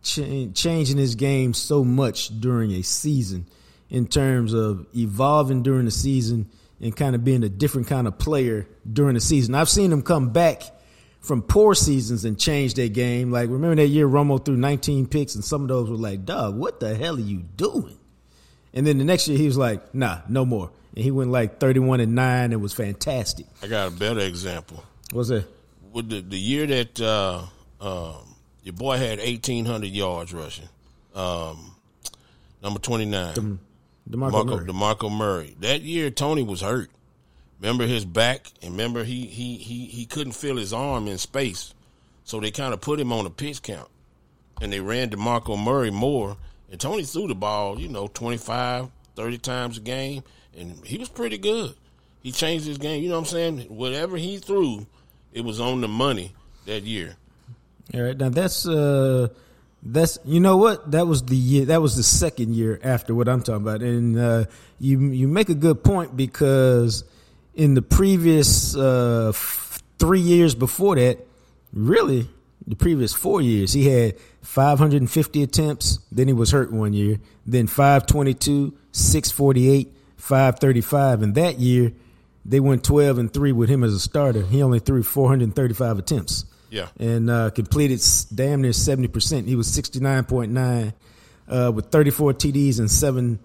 S1: ch- changing his game so much during a season in terms of evolving during the season and kind of being a different kind of player during the season. I've seen them come back from poor seasons and change their game. Like remember that year Romo threw 19 picks and some of those were like, "Dog, what the hell are you doing?" And then the next year he was like, "Nah, no more." And he went like 31 and 9 and was fantastic.
S2: I got a better example.
S1: What's that?
S2: With the the year that uh, um, your boy had 1800 yards rushing. Um, number 29.
S1: DeMarco, DeMarco
S2: Murray. DeMarco Murray. That year, Tony was hurt. Remember his back, and remember he he he he couldn't feel his arm in space, so they kind of put him on a pitch count, and they ran DeMarco Murray more. And Tony threw the ball, you know, 25, 30 times a game, and he was pretty good. He changed his game. You know what I'm saying? Whatever he threw, it was on the money that year.
S1: All right, now that's uh that's you know what that was the year that was the second year after what I'm talking about, and uh, you you make a good point because in the previous uh, f- three years before that, really the previous four years, he had 550 attempts. Then he was hurt one year. Then 522, 648, 535. And that year, they went 12 and 3 with him as a starter. He only threw 435 attempts.
S2: Yeah.
S1: And uh, completed damn near 70%. He was 69.9 uh, with 34 TDs and seven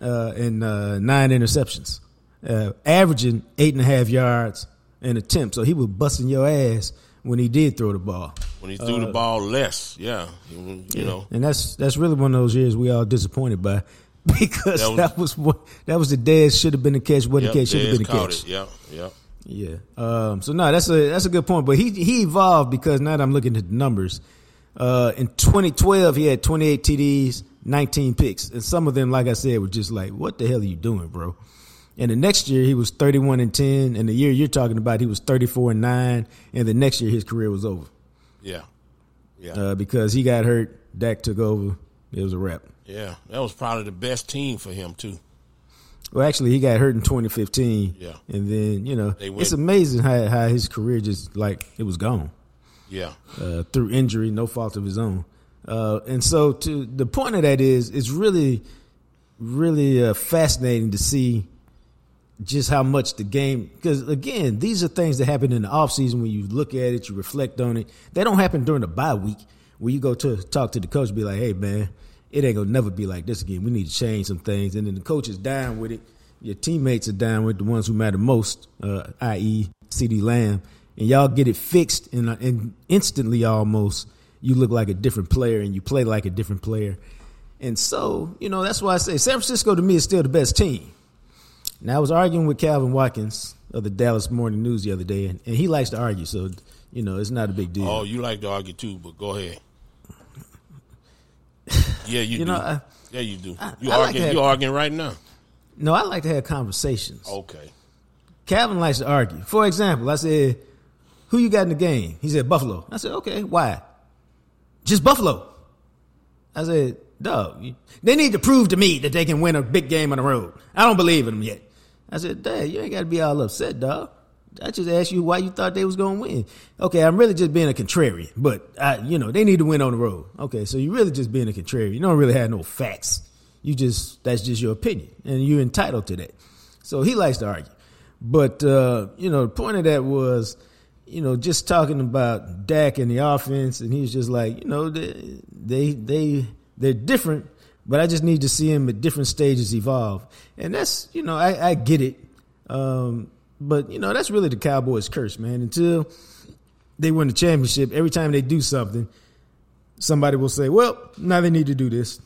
S1: uh, and uh, nine interceptions, uh, averaging eight and a half yards an attempt. So he was busting your ass when he did throw the ball.
S2: When he threw the ball less, yeah, you
S1: yeah.
S2: know.
S1: And that's that's really one of those years we all disappointed by [LAUGHS] because that was, that was what that was the dead should have been the catch, what
S2: yep,
S1: the catch should have been the catch.
S2: It. Yep, yep.
S1: Yeah. Um, so no, that's a that's a good point. But he he evolved because now that I'm looking at the numbers. Uh, in 2012, he had 28 TDs, 19 picks, and some of them, like I said, were just like, "What the hell are you doing, bro?" And the next year he was 31 and 10, and the year you're talking about he was 34 and 9, and the next year his career was over.
S2: Yeah. Yeah.
S1: Uh, because he got hurt, Dak took over. It was a wrap.
S2: Yeah, that was probably the best team for him too.
S1: Well, actually, he got hurt in 2015.
S2: Yeah,
S1: and then you know it's amazing how how his career just like it was gone.
S2: Yeah,
S1: uh, through injury, no fault of his own. Uh, and so, to the point of that is, it's really, really uh, fascinating to see just how much the game because again these are things that happen in the off season when you look at it you reflect on it they don't happen during the bye week where you go to talk to the coach be like hey man it ain't gonna never be like this again. We need to change some things. And then the coach is down with it. Your teammates are down with the ones who matter most uh, i.e CeeDee Lamb. And y'all get it fixed and, uh, and instantly almost you look like a different player and you play like a different player. And so you know that's why i say san francisco to me is still the best team. Now I was arguing with Calvin Watkins of the Dallas Morning News the other day, and, and he likes to argue, so you know it's not a big deal.
S2: Oh, you like to argue too, but go ahead. Yeah, you, [LAUGHS]
S1: you
S2: do.
S1: know, I,
S2: yeah, you do. You I arguing? Like you arguing right now?
S1: No, I like to have conversations.
S2: Okay.
S1: Calvin likes to argue. For example, I said, "Who you got in the game?" He said, "Buffalo." I said, "Okay, why?" Just Buffalo. I said, "Dog, they need to prove to me that they can win a big game on the road. I don't believe in them yet." I said, Dad, you ain't got to be all upset, dog. I just asked you why you thought they was going to win. Okay, I'm really just being a contrarian, but I, you know, they need to win on the road. Okay, so you're really just being a contrarian. You don't really have no facts. You just, that's just your opinion and you're entitled to that. So he likes to argue. But, uh, you know, the point of that was, you know, just talking about Dak and the offense, and he was just like, you know, they, they, they, they're different, but I just need to see him at different stages evolve. And that's, you know, I, I get it. Um, but, you know, that's really the Cowboys' curse, man. Until they win the championship, every time they do something, somebody will say, well, now they need to do this.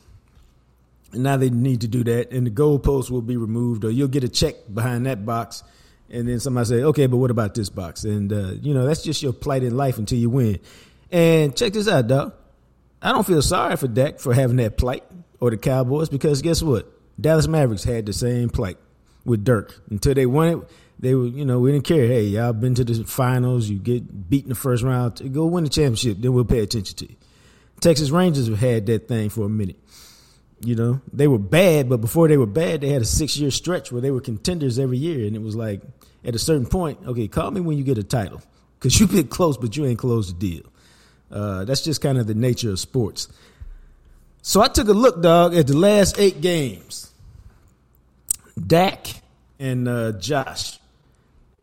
S1: And now they need to do that. And the goalpost will be removed, or you'll get a check behind that box. And then somebody say, okay, but what about this box? And, uh, you know, that's just your plight in life until you win. And check this out, dog. I don't feel sorry for Dak for having that plight or the Cowboys because guess what? Dallas Mavericks had the same plight with Dirk until they won it. They were, you know, we didn't care. Hey, y'all been to the finals. You get beat in the first round. Go win the championship. Then we'll pay attention to you. Texas Rangers have had that thing for a minute. You know, they were bad, but before they were bad, they had a six year stretch where they were contenders every year. And it was like, at a certain point, okay, call me when you get a title because you've been close, but you ain't closed the deal. Uh, that's just kind of the nature of sports. So I took a look, dog, at the last eight games. Dak and uh, Josh,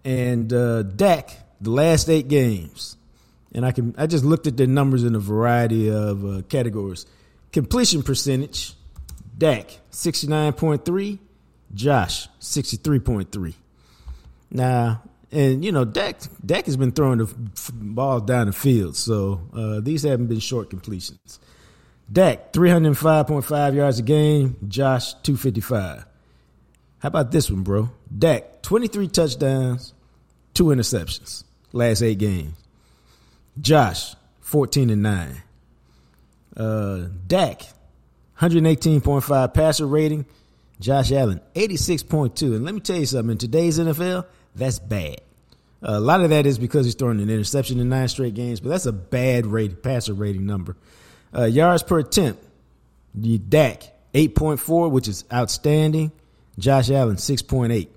S1: and uh, Dak, the last eight games, and I can I just looked at their numbers in a variety of uh, categories. Completion percentage, Dak sixty nine point three, Josh sixty three point three. Now, and you know, Dak Dak has been throwing the ball down the field, so uh, these haven't been short completions. Dak, 305.5 yards a game. Josh, 255. How about this one, bro? Dak, 23 touchdowns, two interceptions, last eight games. Josh, 14 and 9. Uh, Dak, 118.5 passer rating. Josh Allen, 86.2. And let me tell you something, in today's NFL, that's bad. a lot of that is because he's throwing an interception in nine straight games, but that's a bad rating, passer rating number. Uh, yards per attempt, Dak 8.4, which is outstanding. Josh Allen 6.8.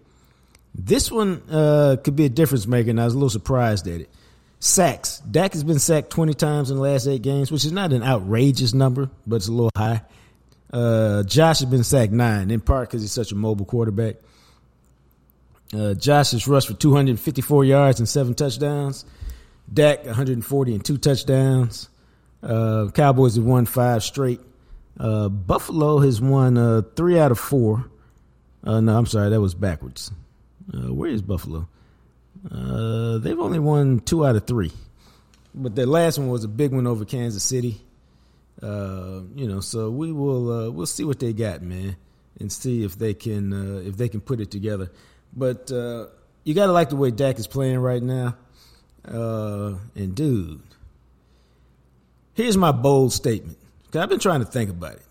S1: This one uh, could be a difference maker, and I was a little surprised at it. Sacks. Dak has been sacked 20 times in the last eight games, which is not an outrageous number, but it's a little high. Uh, Josh has been sacked nine, in part because he's such a mobile quarterback. Uh, Josh has rushed for 254 yards and seven touchdowns. Dak 140 and two touchdowns. Uh, Cowboys have won five straight. Uh, Buffalo has won uh, three out of four. Uh, no, I'm sorry, that was backwards. Uh, where is Buffalo? Uh, they've only won two out of three, but their last one was a big one over Kansas City. you know, so we will we'll see what they got, man, and see if they can if they can put it together. But you got to like the way Dak is playing right now. and dude, here's my bold statement. Cause I've been trying to think about it,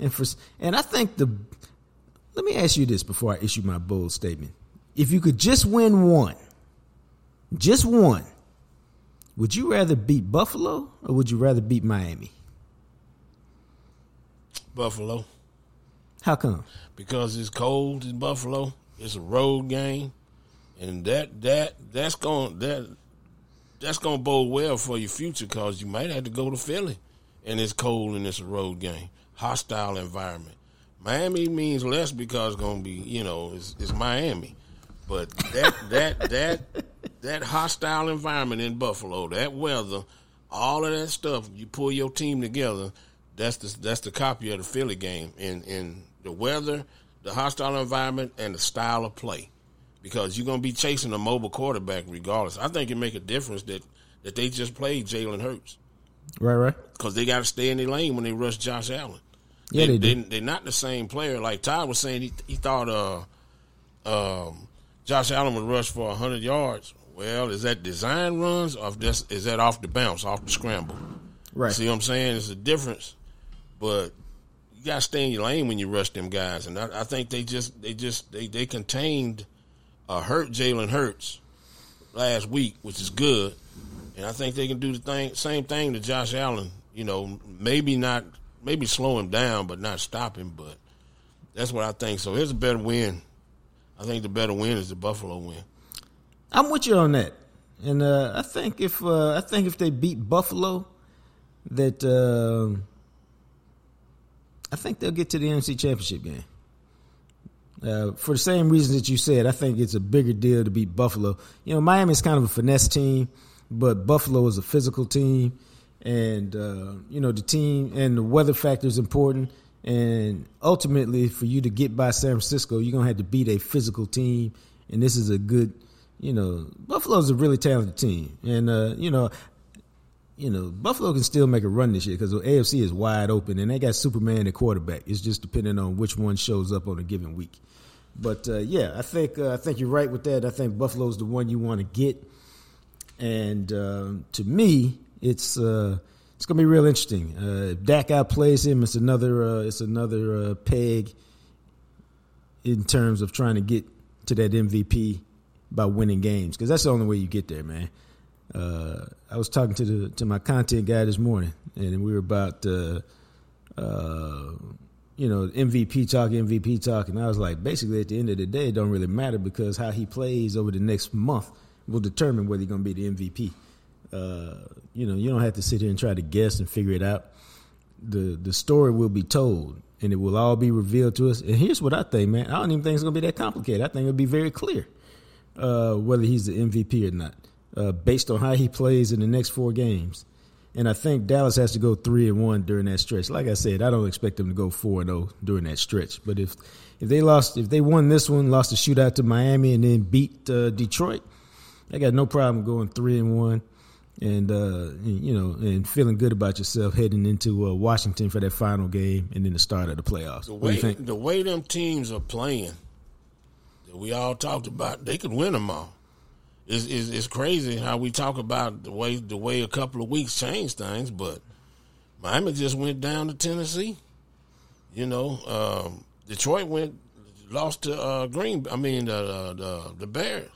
S1: and for and I think the. Let me ask you this before I issue my bold statement. If you could just win one, just one, would you rather beat Buffalo or would you rather beat Miami?
S2: Buffalo.
S1: How come?
S2: Because it's cold in Buffalo. It's a road game, and that that that's going that that's going to bode well for your future because you might have to go to Philly, and it's cold and it's a road game, hostile environment. Miami means less because it's going to be, you know, it's, it's Miami, but that that that that hostile environment in Buffalo, that weather, all of that stuff, you pull your team together. That's the that's the copy of the Philly game in in the weather, the hostile environment, and the style of play because you're going to be chasing a mobile quarterback regardless. I think it make a difference that that they just played Jalen Hurts.
S1: Right, right.
S2: Because they got to stay in their lane when they rush Josh Allen.
S1: Yeah, they,
S2: they, they, are not the same player. Like Todd was saying, he, he thought uh, um, Josh Allen would rush for 100 yards. Well, is that design runs or is that off the bounce, off the scramble?
S1: Right.
S2: See what I'm saying? It's a difference. But you got to stay in your lane when you rush them guys. And I, I think they just, they just, they, they contained – uh, hurt Jalen Hurts last week, which is good, and I think they can do the thing, same thing to Josh Allen. You know, maybe not, maybe slow him down, but not stop him. But that's what I think. So here's a better win. I think the better win is the Buffalo win.
S1: I'm with you on that, and uh, I think if uh, I think if they beat Buffalo, that uh, I think they'll get to the NFC Championship game. Uh, for the same reasons that you said, I think it's a bigger deal to beat Buffalo. You know, Miami is kind of a finesse team, but Buffalo is a physical team, and uh, you know the team and the weather factor is important. And ultimately, for you to get by San Francisco, you're gonna have to beat a physical team, and this is a good. You know, Buffalo's a really talented team, and uh, you know, you know, Buffalo can still make a run this year because the AFC is wide open and they got Superman at quarterback. It's just depending on which one shows up on a given week. But uh, yeah, I think uh, I think you're right with that. I think Buffalo's the one you want to get, and uh, to me, it's uh, it's gonna be real interesting. Uh, if Dak outplays him, it's another uh, it's another peg in terms of trying to get to that MVP by winning games because that's the only way you get there, man. I was talking to the to my content guy this morning, and we were about you know, MVP talk, MVP talk, and I was like, basically, at the end of the day, it don't really matter because how he plays over the next month will determine whether he's going to be the MVP. Uh, you know, you don't have to sit here and try to guess and figure it out. The the story will be told, and it will all be revealed to us. And here's what I think, man. I don't even think it's to be that complicated. I think it'll be very clear uh, whether he's the MVP or not, uh, based on how he plays in the next four games. And I think Dallas has to go three and one during that stretch. Like I said, I don't expect them to go four and zero oh during that stretch. But if if they lost, if they won this one, lost the shootout to Miami, and then beat uh, Detroit, I got no problem going three and one, and uh, you know, and feeling good about yourself heading into uh, Washington for that final game, and then the start of the playoffs.
S2: The way the way them teams are playing, that we all talked about, they could win them all it's, it's, it's crazy how we talk about the way the way a couple of weeks change things, but Miami just went down to Tennessee. You know, um, Detroit went lost to uh, Green. I mean the, uh, the the Bears.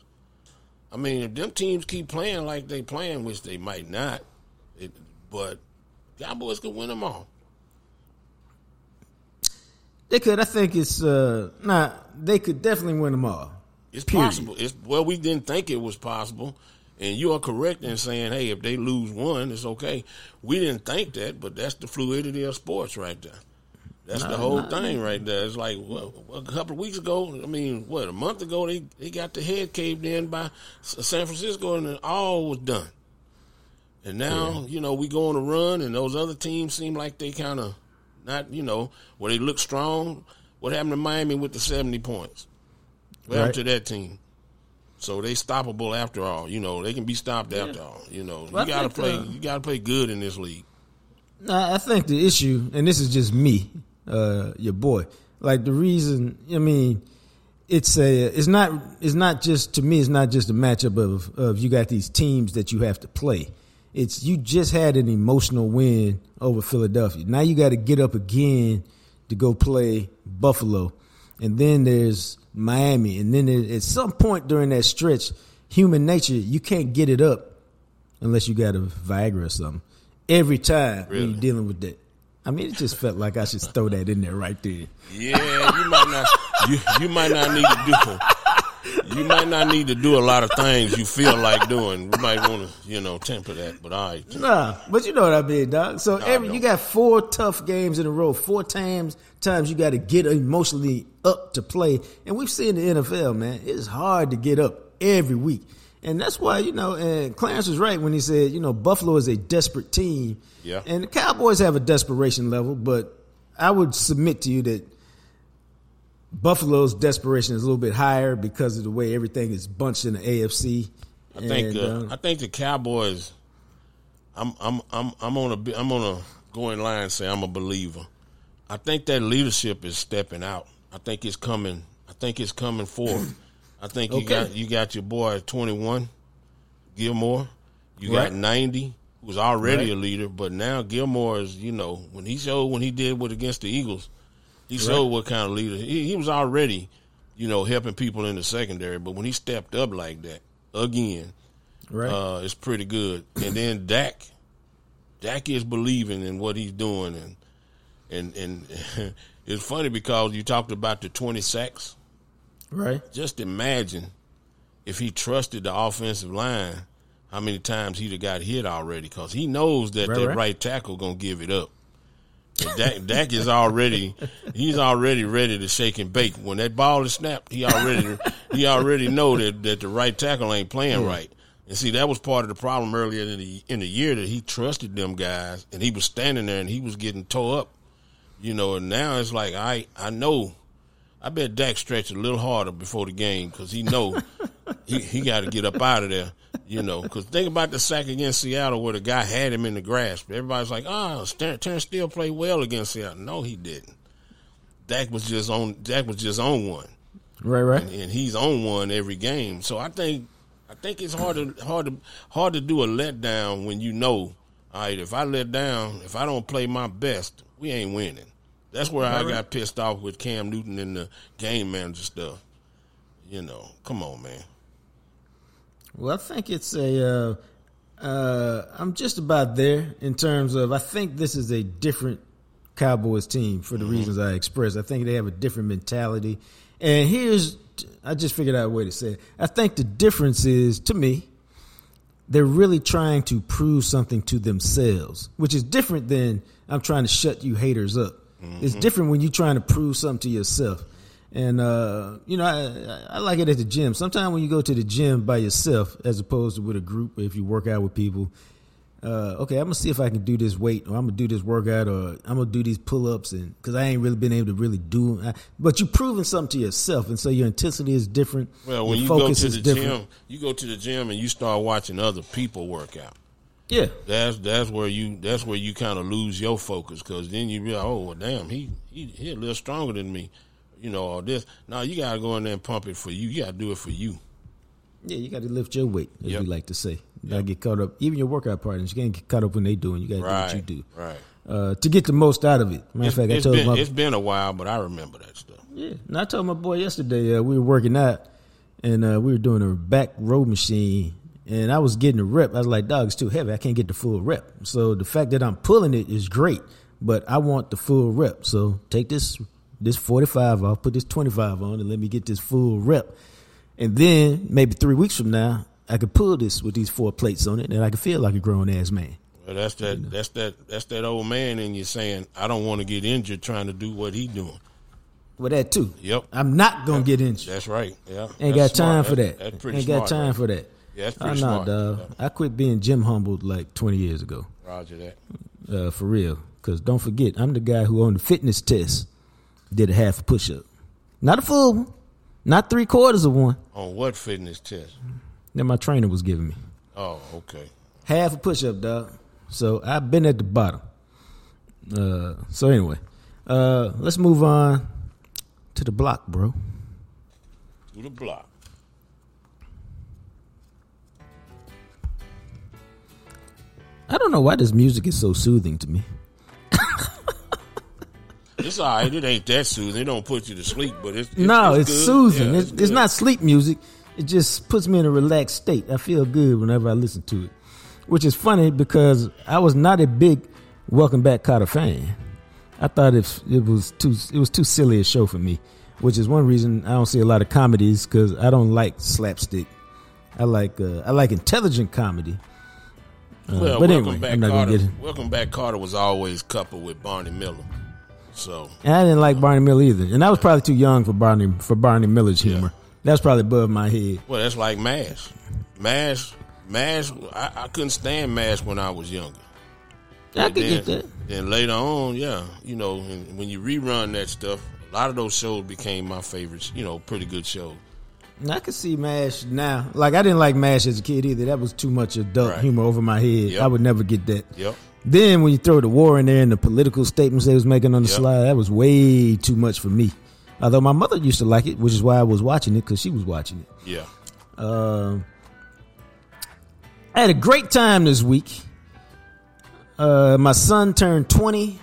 S2: I mean, if them teams keep playing like they playing, which they might not, it, but Cowboys could win them all.
S1: They could. I think it's uh, nah. They could definitely win them all.
S2: It's Period. possible. It's well, we didn't think it was possible, and you are correct in saying, hey, if they lose one, it's okay. We didn't think that, but that's the fluidity of sports right there. That's nah, the whole nah, thing right there. It's like well, a couple of weeks ago. I mean, what a month ago they they got the head caved in by San Francisco, and all was done. And now yeah. you know we go on a run, and those other teams seem like they kind of not you know where they look strong. What happened to Miami with the seventy points? What right. happened to that team? So they stoppable after all. You know they can be stopped yeah. after all. You know well, you got to play. Uh, you got to play good in this league.
S1: I think the issue, and this is just me, uh, your boy. Like the reason, I mean, it's a, it's not, it's not just to me. It's not just a matchup of of you got these teams that you have to play. It's you just had an emotional win over Philadelphia. Now you got to get up again to go play Buffalo, and then there's Miami, and then at some point during that stretch, human nature you can't get it up unless you got a Viagra or something. Every time really? you're dealing with that. I mean, it just felt like I should throw that in there right there.
S2: Yeah, you might not. You, you might not need to do. You might not need to do a lot of things you feel like doing. You might want to, you know, temper that. But all right.
S1: Nah, but you know what I mean, dog. So nah, every you got four tough games in a row. Four times times you got to get emotionally up to play, and we've seen the NFL, man. It's hard to get up every week. And that's why, you know, and Clarence was right when he said, you know, Buffalo is a desperate team.
S2: Yeah.
S1: And the Cowboys have a desperation level, but I would submit to you that Buffalo's desperation is a little bit higher because of the way everything is bunched in the AFC.
S2: I think and, uh, I think the Cowboys I'm I'm I'm I'm on a I'm on a going line and say I'm a believer. I think that leadership is stepping out. I think it's coming I think it's coming forth. I think you got you got your boy at 21, Gilmore. You right. got 90, who's already right. a leader, but now Gilmore is, you know, when he showed when he did what against the Eagles, he showed right. what kind of leader. He, he was already, you know, helping people in the secondary, but when he stepped up like that again, right, uh, it's pretty good. And then Dak, Dak is believing in what he's doing, and and and [LAUGHS] it's funny because you talked about the 20 sacks.
S1: Right.
S2: Just imagine if he trusted the offensive line, how many times he'd have got hit already because he knows that right, that right. right tackle gonna give it up. Dak, [LAUGHS] Dak is already he's already ready to shake and bake. When that ball is snapped, he already he already know that, that the right tackle ain't playing mm. right. And see, that was part of the problem earlier in the in the year that he trusted them guys, and he was standing there and he was getting tore up, you know. And now it's like I I know I bet Dak stretched a little harder before the game because he know [LAUGHS] he he got to get up out of there. You know, because think about the sack against Seattle where the guy had him in the grasp. Everybody's like, ah, "Oh, Terence Steele played well against Seattle." No, he didn't. Dak was just on. Dak was just on one.
S1: Right, right.
S2: And, and he's on one every game. So I think I think it's hard to hard to hard to do a letdown when you know, all right, if I let down, if I don't play my best, we ain't winning. That's where I got pissed off with Cam Newton and the game manager stuff. You know, come on, man.
S1: Well, I think it's a. Uh, uh, I'm just about there in terms of. I think this is a different Cowboys team for the mm-hmm. reasons I expressed. I think they have a different mentality. And here's, I just figured out a way to say it. I think the difference is, to me, they're really trying to prove something to themselves, which is different than I'm trying to shut you haters up. Mm-hmm. It's different when you're trying to prove something to yourself. And uh, you know, I, I, like it at the gym. Sometimes when you go to the gym by yourself, as opposed to with a group, if you work out with people, uh, okay, I'm gonna see if I can do this weight, or I'm gonna do this workout, or I'm gonna do these pull ups, and because I ain't really been able to really do. I, but you're proving something to yourself, and so your intensity is different.
S2: Well, when you go to the gym, you go to the gym and you start watching other people work out.
S1: Yeah,
S2: that's that's where you that's where you kind of lose your focus because then you realize, oh well, damn, he he he a little stronger than me, you know, all this. Now you gotta go in there and pump it for you. You gotta do it for you.
S1: Yeah, you got to lift your weight, as yep. we like to say. You got to get caught up. Even your workout partners, you can't get caught up when they doing. You got to right, do what you do,
S2: right?
S1: Uh, to get the most out of it. Matter of fact, I told
S2: been,
S1: my,
S2: it's been a while, but I remember that stuff.
S1: Yeah, and I told my boy yesterday uh, we were working out, and uh, we were doing a back row machine and I was getting a rep. I was like, dog, it's too heavy. I can't get the full rep. So the fact that I'm pulling it is great, but I want the full rep. So take this this 45 off, put this 25 on, and let me get this full rep. And then maybe three weeks from now, I could pull this with these four plates on it, and I could feel like a grown ass man.
S2: Well, that's that. That's that. That's that old man in you saying, "I don't want to get injured trying to do what he doing."
S1: Well, that too.
S2: Yep.
S1: I'm not gonna get injured.
S2: That's right. Yeah.
S1: Ain't
S2: That's
S1: got time
S2: smart.
S1: for that.
S2: That's pretty
S1: Ain't
S2: smart.
S1: got time
S2: right?
S1: for that.
S2: Yeah, that's
S1: I
S2: pretty
S1: know,
S2: smart.
S1: dog. I quit being Jim humbled like 20 years ago.
S2: Roger that.
S1: Uh, for real. Because don't forget, I'm the guy who on the fitness test did a half a push up. Not a full one, not three quarters of one
S2: On what fitness test?
S1: that my trainer was giving me.
S2: Oh, okay.
S1: Half a push up, dog. So I've been at the bottom. Uh, so anyway, uh, let's move on to the block, bro.
S2: To the block.
S1: I don't know why this music is so soothing to me.
S2: It's all right. It ain't that soothing. It don't put you to sleep, but it's, it's
S1: no, it's,
S2: good.
S1: soothing.
S2: Yeah,
S1: it's, it's
S2: good.
S1: not sleep music. It just puts me in a relaxed state. I feel good whenever I listen to it, which is funny because I was not a big Welcome Back Kotter fan. I thought it, it was too it was too silly a show for me, which is one reason I don't see a lot of comedies because I don't like slapstick. I like uh, I like intelligent comedy. Uh,
S2: Well,
S1: but
S2: welcome
S1: anyway,
S2: back,
S1: I'm not
S2: Kotter.
S1: gonna get it.
S2: Welcome back, Kotter was always coupled with Barney Miller. So
S1: And I didn't like Barney Miller either, and I was probably too young for Barney for Barney Miller's humor. That's probably above my head.
S2: Well, that's like Mash. Mash, Mash. I, I couldn't stand Mash when I was younger.
S1: I could
S2: then,
S1: get that.
S2: Then later on, yeah, you know, when you rerun that stuff, a lot of those shows became my favorites. You know, pretty good shows.
S1: I can see Mash now. Like I didn't like Mash as a kid either. That was too much adult
S2: Right.
S1: humor over my head.
S2: Yep.
S1: I would never get that.
S2: Yep.
S1: Then when you throw the war in there and the political statements they was making on the
S2: Yep.
S1: slide, that was way too much for me. Although my mother used to like it, which is why I was watching it because she was watching it.
S2: Yeah.
S1: Um, I had a great time this week. Uh, my son turned twenty,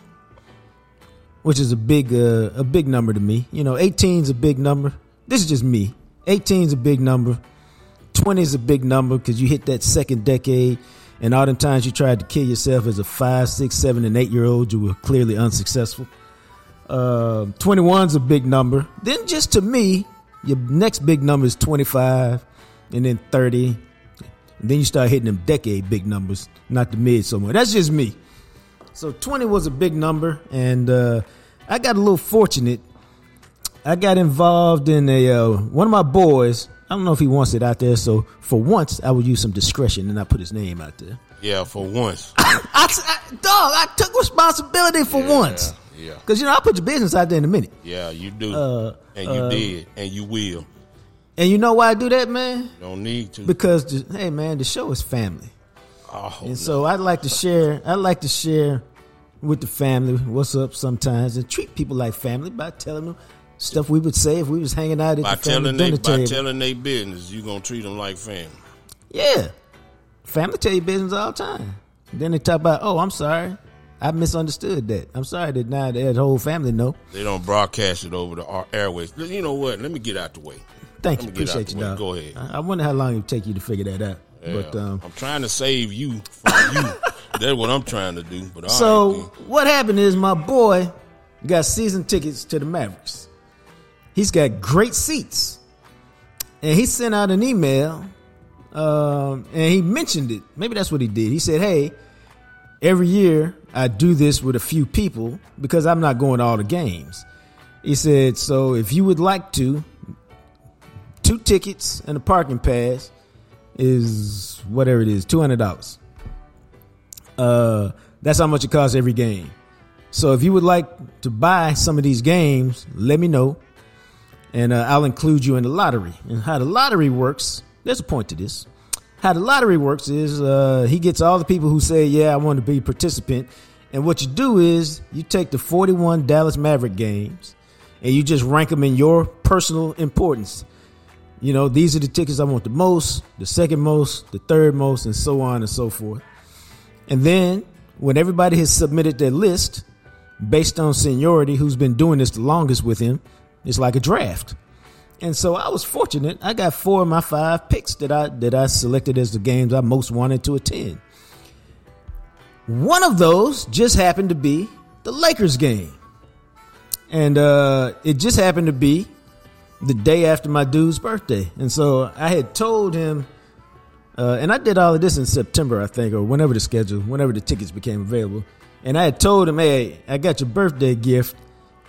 S1: which is a big uh, a big number to me. You know, 18 is a big number. This is just me. 18 is a big number. 20 is a big number because you hit that second decade, and all the times you tried to kill yourself as a five, six, seven, and eight year old, you were clearly unsuccessful. Uh, 21 is a big number. Then, just to me, your next big number is 25, and then 30. And then you start hitting them decade big numbers, not the mid so much. That's just me. So 20 was a big number, and uh, I got a little fortunate. I got involved in a uh, one of my boys. I don't know if he wants it out there, so for once I would use some discretion and I put his name out there.
S2: Yeah, for once. [COUGHS]
S1: I, I- dog, I took responsibility for
S2: Yeah,
S1: once.
S2: Yeah.
S1: Because, you know, I'll put your business out there in a minute.
S2: Yeah, you do.
S1: Uh,
S2: and you did. And you will.
S1: And you know why I do that, man?
S2: You don't need to.
S1: Because, the, hey, man, the show is family.
S2: oh,
S1: And so I'd like to share, I'd like to share with the family what's up sometimes and treat people like family by telling them stuff we would say if we was hanging out at
S2: by
S1: the family
S2: telling they
S1: dinner
S2: by telling they business, you gonna treat them like family.
S1: yeah. Family tell you business all the time. Then they talk about, oh, I'm sorry. I misunderstood that. I'm sorry that now that whole family know.
S2: They don't broadcast it over the airways. You know what? Let me get out the way.
S1: Thank
S2: Let
S1: you.
S2: me get out
S1: Appreciate you, dog.
S2: Go ahead.
S1: I wonder how long it would take you to figure that out.
S2: Yeah.
S1: But um,
S2: I'm trying to save you from you. [LAUGHS] That's what I'm trying to do. But
S1: So
S2: right,
S1: what happened is my boy got season tickets to the Mavericks. He's got great seats, and he sent out an email, um, and he mentioned it. Maybe that's what he did. He said, "Hey, every year I do this with a few people because I'm not going to all the games." He said, "So if you would like to, two tickets and a parking pass is whatever it is, two hundred dollars." Uh, that's how much it costs every game. So if you would like to buy some of these games, let me know, and uh, I'll include you in the lottery. And how the lottery works, there's a point to this. How the lottery works is uh, he gets all the people who say, "Yeah, I want to be a participant," and what you do is you take the 41 Dallas Maverick games and you just rank them in your personal importance. You know, these are the tickets I want the most, the second most, the third most, and so on and so forth. And then when everybody has submitted their list based on seniority, who's been doing this the longest with him, it's like a draft. And so I was fortunate. I got four of my five picks that I that I selected as the games I most wanted to attend. One of those just happened to be the Lakers game. And uh, it just happened to be the day after my dude's birthday. And so I had told him Uh, and I did all of this in September, I think, or whenever the schedule, whenever the tickets became available. And I had told him, "Hey, I got your birthday gift.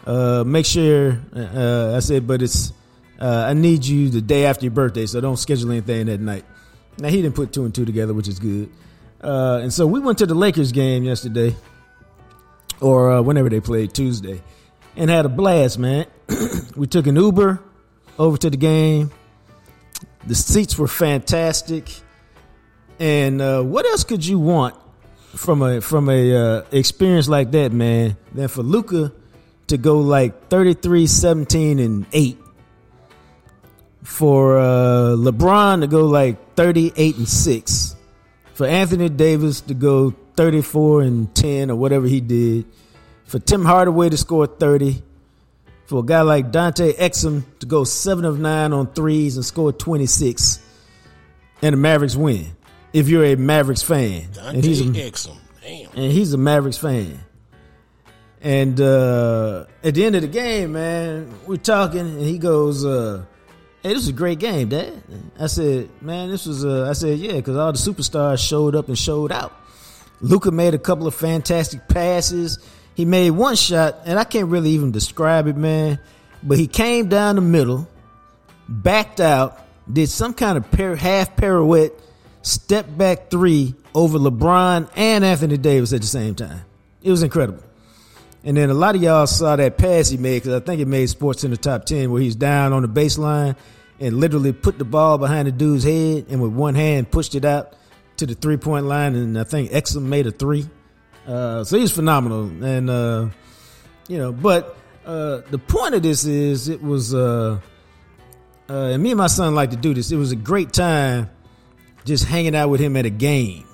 S1: Uh, make sure." Uh, I said, "But it's uh, I need you the day after your birthday, so don't schedule anything that night." Now he didn't put two and two together, which is good. Uh, and so we went to the Lakers game yesterday, or uh, whenever they played Tuesday, and had a blast, man. [CLEARS THROAT] we took an Uber over to the game. The seats were fantastic. And uh, what else could you want from a from a experience like that, man? Than for Luka to go like 33, 17, and eight. For uh, LeBron to go like 38 and six. For Anthony Davis to go 34 and 10 or whatever he did. For Tim Hardaway to score 30 for a guy like Dante Exum to go seven of nine on threes and score 26 and the Mavericks win. If you're a Mavericks fan.
S2: Dante and he's a, Exum. Damn.
S1: And he's a Mavericks fan. And uh, at the end of the game, man, we're talking and he goes, uh, Hey, this was a great game, Dad. I said, man, this was, uh, I said, yeah, because all the superstars showed up and showed out. Luka made a couple of fantastic passes. He made one shot, and I can't really even describe it, man. But he came down the middle, backed out, did some kind of par- half pirouette, step back three over LeBron and Anthony Davis at the same time. It was incredible. And then a lot of y'all saw that pass he made because I think it made Sports in the top 10 where he's down on the baseline and literally put the ball behind the dude's head and with one hand pushed it out to the three point line. And I think Exum made a three. Uh, so he's phenomenal, and uh, you know. But uh, the point of this is, it was, uh, uh, and me and my son like to do this. It was a great time just hanging out with him at a game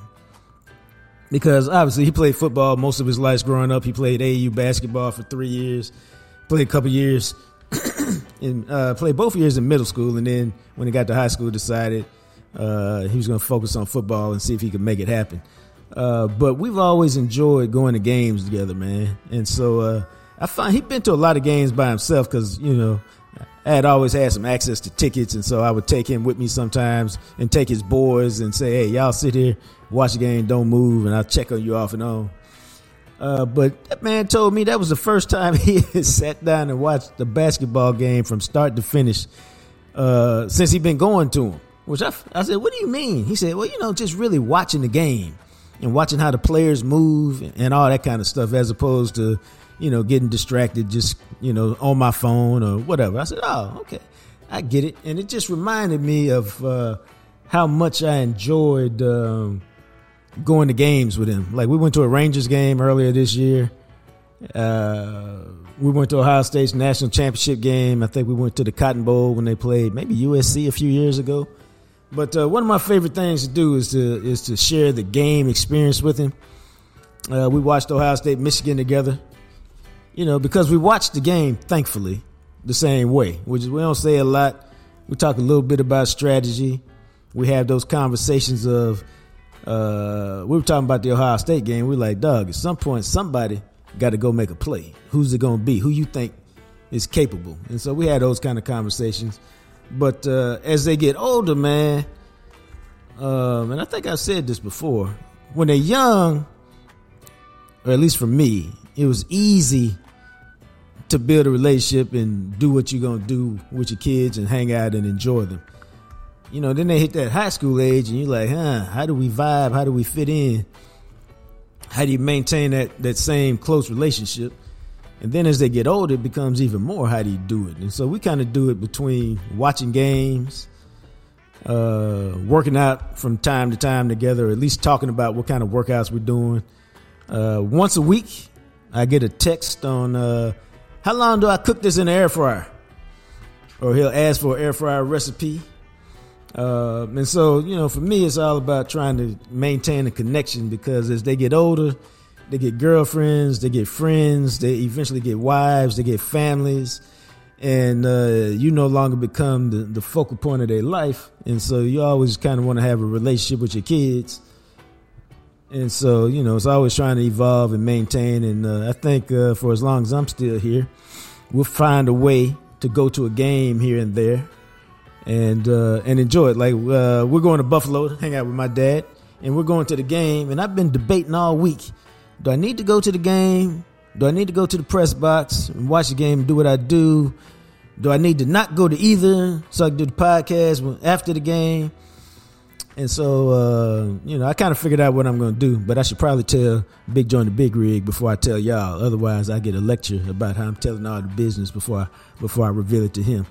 S1: because obviously he played football most of his life growing up. He played AAU basketball for three years, played a couple years, [CLEARS THROAT] and uh, played both years in middle school, and then when he got to high school, decided uh, he was going to focus on football and see if he could make it happen. Uh, but we've always enjoyed going to games together, man. And so uh, I find he'd been to a lot of games by himself because you know I had always had some access to tickets, and so I would take him with me sometimes and take his boys and say, "Hey, y'all sit here, watch the game, don't move, and I'll check on you off and on." Uh, but that man told me that was the first time [LAUGHS] he sat down and watched the basketball game from start to finish uh, since he'd been going to him. Which I, I said, "What do you mean?" He said, "Well, you know, just really watching the game." and watching how the players move and all that kind of stuff as opposed to you know getting distracted just you know on my phone or whatever i said oh okay i get it and it just reminded me of uh, how much i enjoyed um, going to games with him like we went to a rangers game earlier this year uh, we went to ohio state's national championship game i think we went to the cotton bowl when they played maybe usc a few years ago but uh, one of my favorite things to do is to is to share the game experience with him. Uh, we watched Ohio State Michigan together, you know, because we watched the game thankfully the same way. Which is we don't say a lot. We talk a little bit about strategy. We have those conversations of uh, we were talking about the Ohio State game. We are like, Doug, at some point somebody got to go make a play. Who's it going to be? Who you think is capable? And so we had those kind of conversations. But uh, as they get older, man, um, and I think I said this before, when they're young, or at least for me, it was easy to build a relationship and do what you're gonna do with your kids and hang out and enjoy them. You know, then they hit that high school age and you're like, huh, how do we vibe? How do we fit in? How do you maintain that that same close relationship? And then as they get older, it becomes even more how do you do it? And so we kind of do it between watching games, uh, working out from time to time together, at least talking about what kind of workouts we're doing. Uh, once a week, I get a text on uh, how long do I cook this in the air fryer? Or he'll ask for an air fryer recipe. Uh, and so, you know, for me, it's all about trying to maintain a connection because as they get older, they get girlfriends, they get friends, they eventually get wives, they get families, and uh, you no longer become the, the focal point of their life. And so you always kind of want to have a relationship with your kids. And so, you know, it's always trying to evolve and maintain. And uh, I think uh, for as long as I'm still here, we'll find a way to go to a game here and there. And uh, and enjoy it. Like uh, we're going to Buffalo to hang out with my dad, and we're going to the game. And I've been debating all week: Do I need to go to the game? Do I need to go to the press box and watch the game and do what I do? Do I need to not go to either so I can do the podcast after the game? And so, uh, you know, I kind of figured out what I'm going to do, but I should probably tell Big John the Big Rig before I tell y'all. Otherwise, I get a lecture about how I'm telling all the business before I, before I reveal it to him.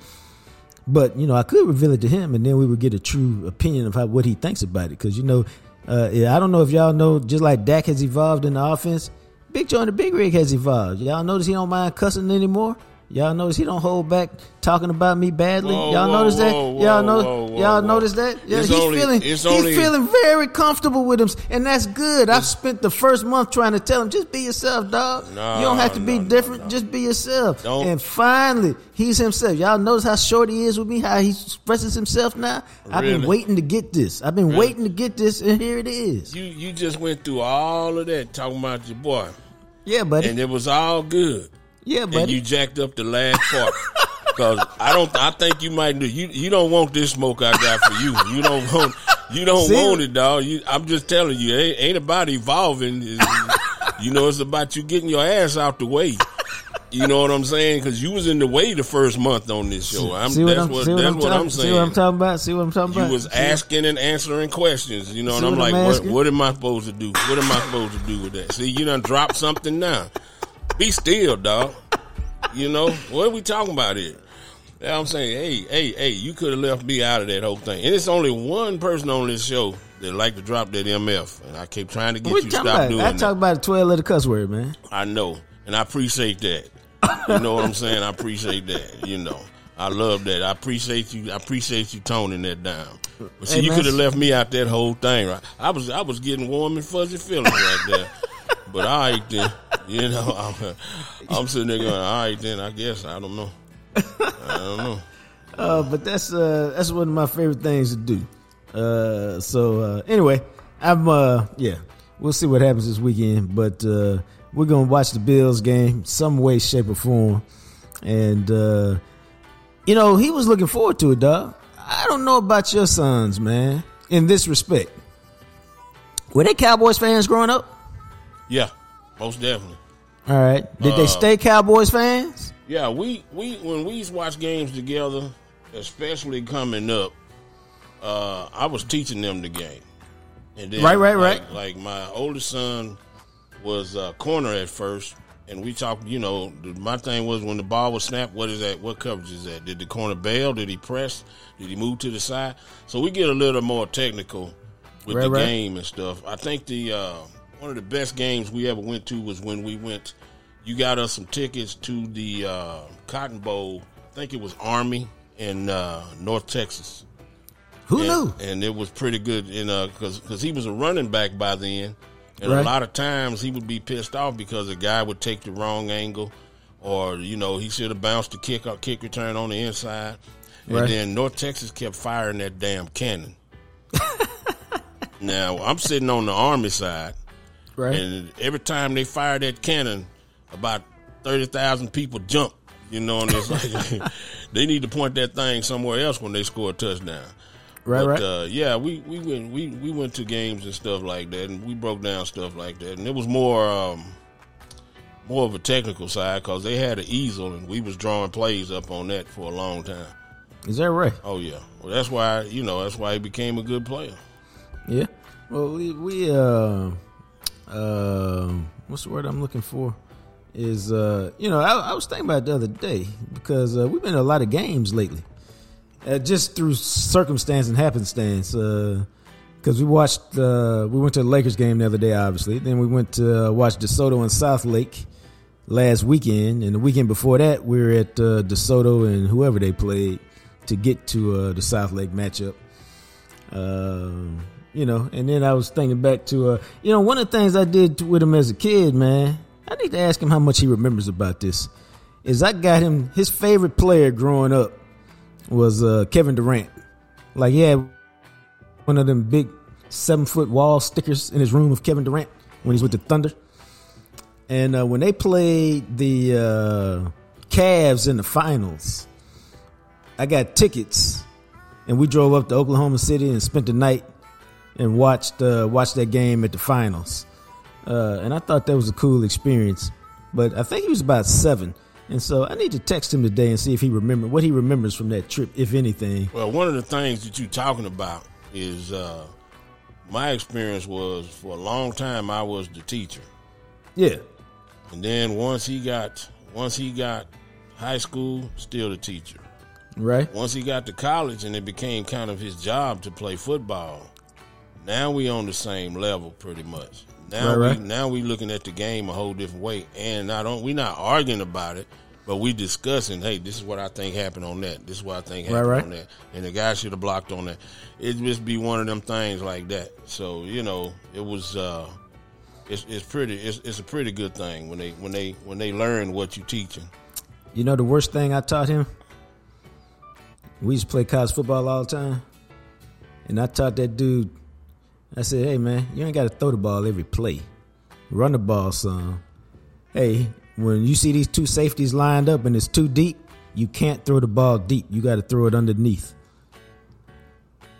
S1: But you know, I could reveal it to him, and then we would get a true opinion of how what he thinks about it. Because you know, uh, I don't know if y'all know, just like Dak has evolved in the offense, Big John the Big Rig has evolved. Y'all notice he don't mind cussing anymore. Y'all notice he don't hold back talking about me badly.
S2: Whoa,
S1: y'all
S2: whoa,
S1: notice that?
S2: whoa,
S1: y'all know? y'all notice that? Yeah,
S2: It's
S1: he's
S2: only-
S1: feeling he's
S2: only-
S1: feeling very comfortable with him, and that's good. I've spent the first month trying to tell him just be yourself, dog.
S2: No,
S1: you don't have to be
S2: no,
S1: different. Just be yourself.
S2: Don't-
S1: And finally, he's himself. Y'all notice how short he is with me, how he expresses himself now. I've been waiting to get this. I've been waiting to get this, and here it is.
S2: You you just went through all of that talking about your boy,
S1: Yeah, buddy.
S2: and it was all good.
S1: Yeah,
S2: and you jacked up the last part. [LAUGHS] Cause I don't, I think you might do. You you don't want this smoke I got for you. You don't want, you don't
S1: See?
S2: want it, dog. You, I'm just telling you, ain't, ain't about evolving. [LAUGHS] You know, it's about you getting your ass out the way. You know what I'm saying? Because you was in the way the first month on this show. I'm,
S1: see what
S2: that's
S1: I'm,
S2: what,
S1: see what
S2: that's
S1: I'm,
S2: what I'm
S1: See
S2: saying.
S1: what I'm talking about? See what I'm talking
S2: You
S1: about?
S2: was
S1: See-
S2: asking and answering questions, you know, and I'm
S1: what
S2: like,
S1: I'm
S2: what, what am I supposed to do? What am I supposed to do with that? See, you done dropped something now. Be still, dog. You know, what are we talking about here? Yeah, I'm saying, hey, hey, hey, you could have left me out of that whole thing. And it's only one person on this show that like to drop that MF, and I keep trying to get
S1: What
S2: you
S1: you
S2: to
S1: talking
S2: stop
S1: about?
S2: doing
S1: I
S2: that.
S1: talk about a 12 letter cuss word, man.
S2: I know, and I appreciate that. You know what I'm saying? I appreciate that. You know, I love that. I appreciate you. I appreciate you toning that down. But see,
S1: Hey,
S2: you could have left me out that whole thing, right? I was, I was getting warm and fuzzy feelings right there. [LAUGHS] But all right then, you know, [LAUGHS] I'm, I'm sitting there going, all right then. I guess I don't know. I don't know. [LAUGHS]
S1: Uh, but that's uh, that's one of my favorite things to do. Uh, so uh, anyway, I'm uh, yeah, we'll see what happens this weekend. But uh, we're gonna watch the Bills game some way, shape, or form. And uh, you know, he was looking forward to it, dog. I don't know about your sons, man. In this respect, were they Cowboys fans growing up?
S2: Yeah, most definitely.
S1: All right, did they
S2: Uh,
S1: stay Cowboys fans?
S2: Yeah, we, we when we used to watch games together, especially coming up, uh, I was teaching them the game. And then,
S1: Right, right,
S2: like,
S1: right.
S2: Like my oldest son was uh, corner at first, and we talked. You know, my thing was when the ball was snapped, what is that? What coverage is that? Did the corner bail? Did he press? Did he move to the side? So we get a little more technical with
S1: Right,
S2: the
S1: right.
S2: game and stuff. I think the uh, one of the best games we ever went to was when we went. You got us some tickets to the uh, Cotton Bowl. I think it was Army in uh, North Texas.
S1: Who
S2: and,
S1: knew?
S2: And it was pretty good, you know, because he was a running back by then, and
S1: Right.
S2: a lot of times he would be pissed off because a guy would take the wrong angle, or you know he should have bounced the kick or kick return on the inside, and then North Texas kept firing that damn cannon. [LAUGHS] now I'm sitting on the Army side,
S1: Right.
S2: and every time they fire that cannon, about thirty thousand people jump. You know, and it's like [LAUGHS] they need to point that thing somewhere else when they score a touchdown.
S1: right.
S2: But,
S1: right.
S2: Uh, yeah, we, we went we, we went to games and stuff like that, and we broke down stuff like that, and it was more um, more of a technical side because they had an easel, and we was drawing plays up on that for a long time.
S1: Is that right?
S2: Oh yeah, well that's why you know that's why he became a good player.
S1: Yeah. Well, we we uh, uh, what's the word I'm looking for? Is uh, you know, I, I was thinking about the other day because uh, we've been to a lot of games lately, uh, just through circumstance and happenstance. Because we watched, uh, we went to the Lakers game the other day, obviously. Then we went to uh, watch DeSoto and Southlake last weekend, and the weekend before that, we were at uh, DeSoto and whoever they played to get to uh, the Southlake matchup. You know, and then I was thinking back to, uh, you know, one of the things I did with him as a kid, man. I need to ask him how much he remembers about this. Is I got him his favorite player growing up was uh, Kevin Durant. Like he had one of them big seven foot wall stickers in his room of Kevin Durant when he's with the Thunder. And uh, when they played the uh, Cavs in the finals, I got tickets and we drove up to Oklahoma City and spent the night and watched uh, watched that game at the finals. Uh, and I thought that was a cool experience. But I think he was about seven, and so I need to text him today and see if he remember what he remembers from that trip, if anything.
S2: Well, one of the things that you're talking about is uh, my experience was for a long time I was the teacher.
S1: Yeah.
S2: And then once he got once he got high school, still the teacher.
S1: Right.
S2: Once he got to college and it became kind of his job to play football, now we on the same level pretty much. Now
S1: right, right.
S2: we now we looking at the game a whole different way. And not on we not arguing about it, but we discussing, hey, this is what I think happened on that. This is what I think happened
S1: right,
S2: on that. And the guy should have blocked on that. It just be one of them things like that. So, you know, it was uh it's, it's pretty it's, it's a pretty good thing when they when they when they learn what you teaching.
S1: You know the worst thing I taught him? We used to play college football all the time. And I taught that dude, I said, hey man, you ain't got to throw the ball every play. Run the ball some. Hey, when you see these two safeties lined up and it's too deep, you can't throw the ball deep. You got to throw it underneath.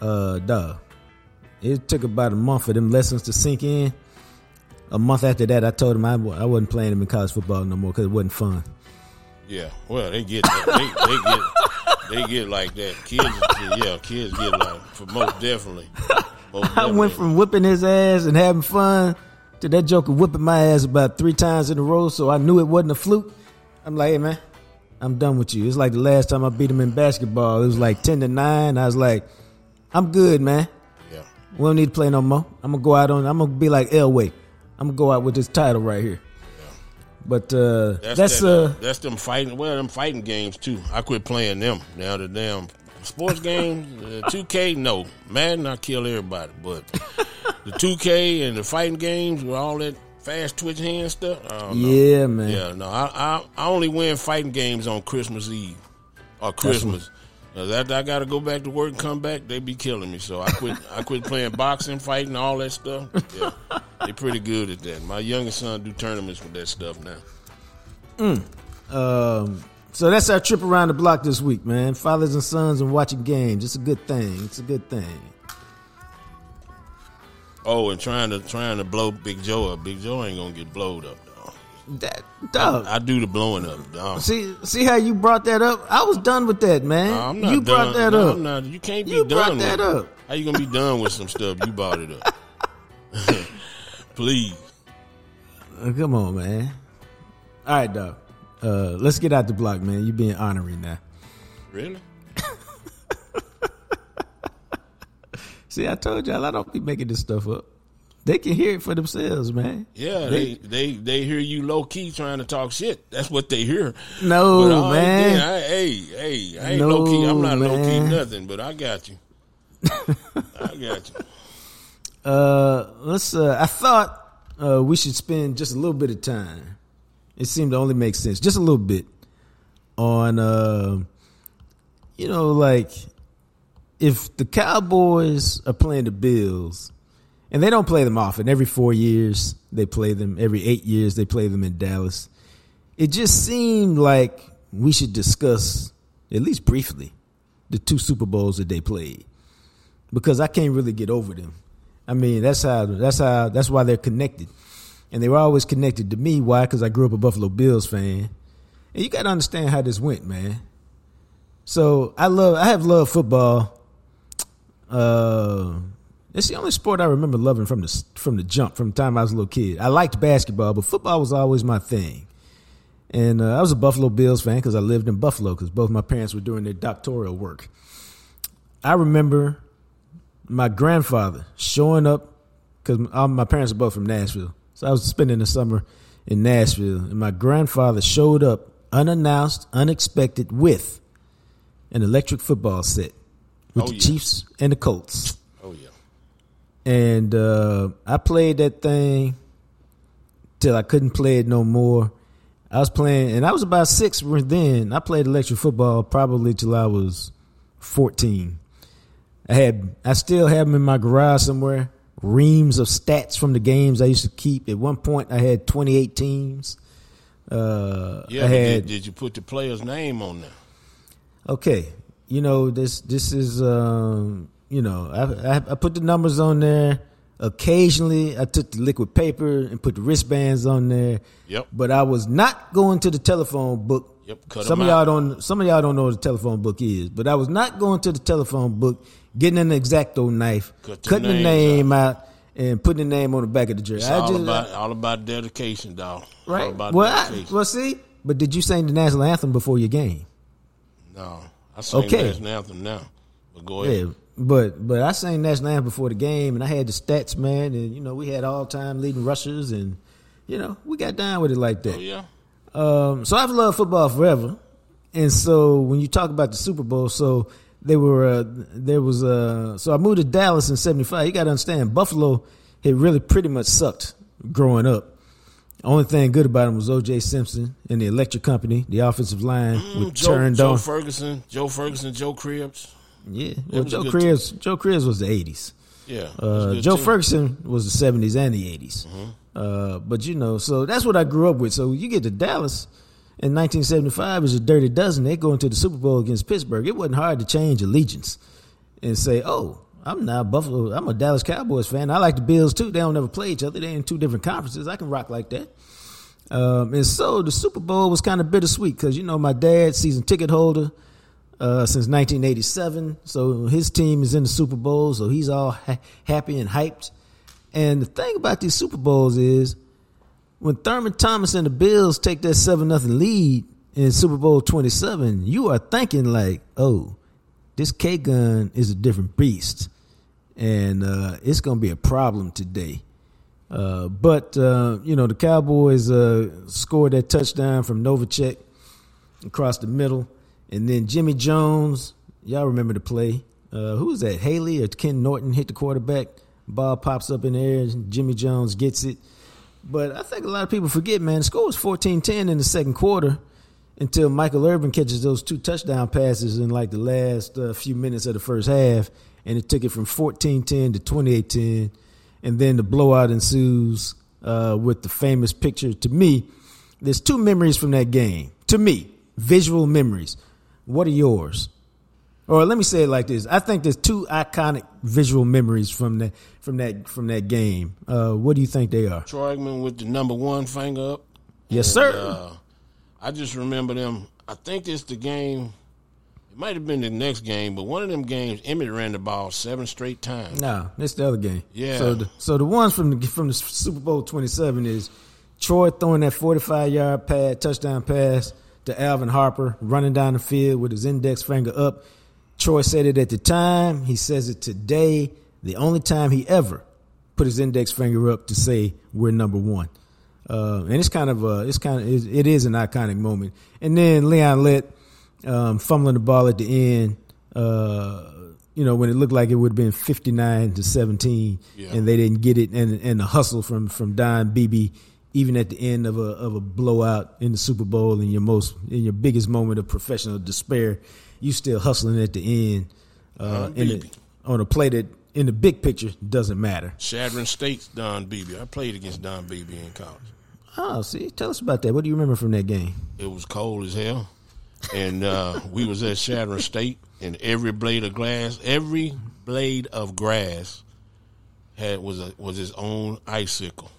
S1: Uh, duh. It took about a month for them lessons to sink in. A month after that, I told him I, I wasn't playing him in college football no more because it wasn't fun.
S2: Yeah, well, they get that. they, they get they get like that. Kids, yeah, kids get like for most definitely.
S1: I went from whipping his ass and having fun to that joker whipping my ass about three times in a row, so I knew it wasn't a fluke. I'm like, hey man, I'm done with you. It's like the last time I beat him in basketball. It was like ten to nine. I was like, I'm good, man.
S2: yeah.
S1: We don't need to play no more. I'm gonna go out on. I'm gonna be like Elway. I'm gonna go out with this title right here. But uh,
S2: That's
S1: that's,
S2: that,
S1: uh,
S2: that's them fighting. Well, them fighting games too. I quit playing them now. The damn sports games, two K, no Madden, I kill everybody. But the two K and the fighting games with all that fast twitch hand stuff. I don't know.
S1: yeah, man.
S2: Yeah, no, I, I I only win fighting games on Christmas Eve or Christmas. After I got to go back to work and come back, they be killing me. So I quit. [LAUGHS] I quit playing boxing, fighting, all that stuff. Yeah, they pretty good at that. My youngest son do tournaments with that stuff now.
S1: Um, so that's our trip around the block this week, man. Fathers and sons and watching games. It's a good thing. It's a good thing.
S2: Oh, and trying to trying to blow Big Joe up. Big Joe ain't gonna get blowed up, dog.
S1: That dog.
S2: I do the blowing up, dog.
S1: See, see how you brought that up? I was done with that, man.
S2: I'm not
S1: you
S2: done.
S1: brought that up.
S2: I'm not. You can't be
S1: You
S2: done
S1: brought
S2: with
S1: that
S2: it.
S1: up.
S2: How you gonna be done with some stuff? You brought it up. [LAUGHS] Please.
S1: Uh, Come on, man. All right, dog. Uh, let's get out the block, man. You being honorary now.
S2: Really? [LAUGHS]
S1: See, I told y'all I don't be making this stuff up. They can hear it for themselves, man.
S2: Yeah, they they they hear you low key trying to talk shit. That's what they hear.
S1: No,
S2: But all
S1: man.
S2: I, hey, hey, I ain't
S1: No,
S2: low key. I'm not low key nothing, but I got you. [LAUGHS] I got you.
S1: Uh, let's. Uh, I thought uh, we should spend just a little bit of time. It seemed to only make sense, just a little bit, on. Uh, you know, like if the Cowboys are playing the Bills, and they don't play them often. Every four years they play them. Every eight years they play them in Dallas. It just seemed like we should discuss at least briefly the two Super Bowls that they played because I can't really get over them. I mean, that's how that's how that's why they're connected, and they were always connected to me. Why? Because I grew up a Buffalo Bills fan, and you got to understand how this went, man. So I love I have loved football. Uh, it's the only sport I remember loving from the from the jump from the time I was a little kid. I liked basketball, but football was always my thing. And uh, I was a Buffalo Bills fan because I lived in Buffalo because both my parents were doing their doctoral work. I remember my grandfather showing up because my parents are both from Nashville. So I was spending the summer in Nashville, and my grandfather showed up unannounced, unexpected with an electric football set with
S2: Oh,
S1: the
S2: yeah.
S1: Chiefs and the Colts.
S2: Oh yeah.
S1: And uh, I played that thing till I couldn't play it no more. I was playing, and I was about six then. I played electric football probably till I was fourteen. I had, I still have them in my garage somewhere. Reams of stats from the games I used to keep. At one point, I had twenty eight teams. Uh,
S2: Yeah.
S1: I had
S2: did, did you put the player's name on there?
S1: okay. you know this this is um, you know I, I, I put the numbers on there. Occasionally, I took the liquid paper and put the wristbands on there.
S2: Yep.
S1: But I was not going to the telephone book.
S2: Yep, cut
S1: some of y'all don't. Some of y'all don't know what the telephone book is. But I was not going to the telephone book, getting an exacto knife,
S2: Cut the
S1: cutting the name out, and putting the name on the back of the jersey.
S2: It's
S1: I
S2: all
S1: just-
S2: about all about dedication, dog. All
S1: right.
S2: about
S1: Well, I, well, see. But did you sing the national anthem before your game?
S2: no, I sing
S1: Okay.
S2: national anthem now. But go ahead.
S1: Yeah, but but I sang national anthem before the game, and I had the stats, man, and you know we had all time leading rushers, and you know we got down with it like that.
S2: Oh yeah.
S1: Um, so I've loved football forever, and so when you talk about the Super Bowl, so they were uh, there was uh, so I moved to Dallas in '75. You got to understand, Buffalo had really pretty much sucked growing up. Only thing good about him was O.J. Simpson and the Electric Company, the offensive line
S2: Mm,
S1: with
S2: Joe,
S1: turned
S2: Joe
S1: on.
S2: Ferguson, Joe Ferguson, Joe Cribbs.
S1: yeah, well, Joe Cribbs, Joe Cribbs was the '80s.
S2: Yeah. was
S1: Uh, Joe
S2: team.
S1: Ferguson was the seventies and the 80s
S2: Mm-hmm.
S1: Uh, but you know, so that's what I grew up with. So you get to Dallas in nineteen seventy five as a dirty dozen. They go into the Super Bowl against Pittsburgh. It wasn't hard to change allegiance and say, "Oh, I'm not Buffalo. I'm a Dallas Cowboys fan. I like the Bills too. They don't ever play each other. They're in two different conferences. I can rock like that." Um, and so the Super Bowl was kind of bittersweet because you know my dad, season ticket holder uh, since 1987, so his team is in the Super Bowl, so he's all ha- happy and hyped. And the thing about these Super Bowls is when Thurman Thomas and the Bills take that seven nothing lead in Super Bowl 27, you are thinking like, oh, this K gun is a different beast, and uh, it's going to be a problem today. Uh, but uh, you know the Cowboys uh, scored that touchdown from Novacek across the middle, and then Jimmie Jones. Y'all remember the play? Uh, who was that? Haley or Ken Norton hit the quarterback. Ball pops up in the air. Jimmie Jones gets it. But I think a lot of people forget, man. The score was 14-10 in the second quarter until Michael Irvin catches those two touchdown passes in like the last uh, few minutes of the first half, and it took it from 14-10 to 28-10 and then the blowout ensues uh, with the famous picture. To me, there's two memories from that game. To me, visual memories. What are yours? Or let me say it like this: I think there's two iconic visual memories from that from that from that game. Uh, what do you think they are?
S2: Troy Aikman with the number one finger up.
S1: Yes,
S2: And,
S1: sir.
S2: Uh, I just remember them. I think it's the game. It might have been the next game, but one of them games, Emmitt ran the ball seven straight times.
S1: No, it's the other game.
S2: Yeah.
S1: So the, so the ones from the from the Super Bowl 27 is Troy throwing that 45 yard pass touchdown pass to Alvin Harper running down the field with his index finger up. Troy said it at the time. He says it today. The only time he ever put his index finger up to say we're number one. Uh, and it's kind of a, it's kind of, it is an iconic moment. And then Leon Lett um, fumbling the ball at the end. Uh, you know, when it looked like it would have been 59 to 17
S2: Yeah.
S1: and they didn't get it and, and the hustle from, from Don Beebe, even at the end of a, of a blowout in the Super Bowl in your most, in your biggest moment of professional despair, you still hustling at the end, uh, in the, on a play that in the big picture doesn't matter.
S2: Chadron State's Don Beebe. I played against Don Beebe in college.
S1: Oh, see, tell us about that. What do you remember from that game?
S2: It was cold as hell, and uh, [LAUGHS] we was at Chadron State, and every blade of glass, every blade of grass, had was a was his own icicle.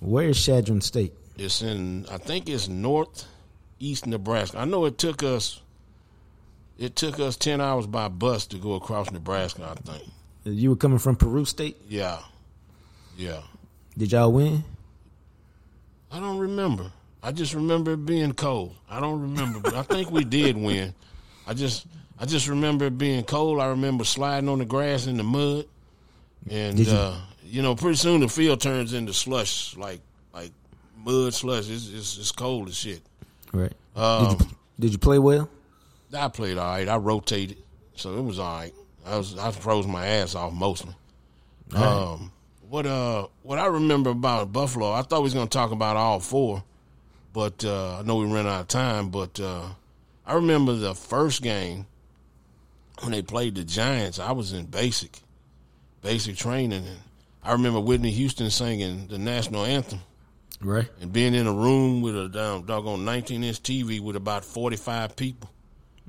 S1: Where is Chadron State?
S2: It's in, I think it's northeast Nebraska. I know it took us, it took us ten hours by bus to go across Nebraska. I think.
S1: You were coming from Peru State.
S2: Yeah, yeah.
S1: Did y'all win?
S2: I don't remember. I just remember it being cold. I don't remember, but I think we did [LAUGHS] win. I just, I just remember it being cold. I remember sliding on the grass in the mud, and
S1: you-
S2: uh, you know, pretty soon the field turns into slush, like like mud slush. It's it's, it's cold as shit.
S1: Right.
S2: Um,
S1: did, you, did you play well?
S2: I played all right. I rotated, so it was all right. I was I froze my ass off mostly. Um, what uh what I remember about Buffalo, I thought we was gonna talk about all four, but uh, I know we ran out of time. But uh, I remember the first game when they played the Giants. I was in basic, basic training, and I remember Whitney Houston singing the national anthem
S1: Right.
S2: and being in a room with a down doggone 19 inch TV with about 45 people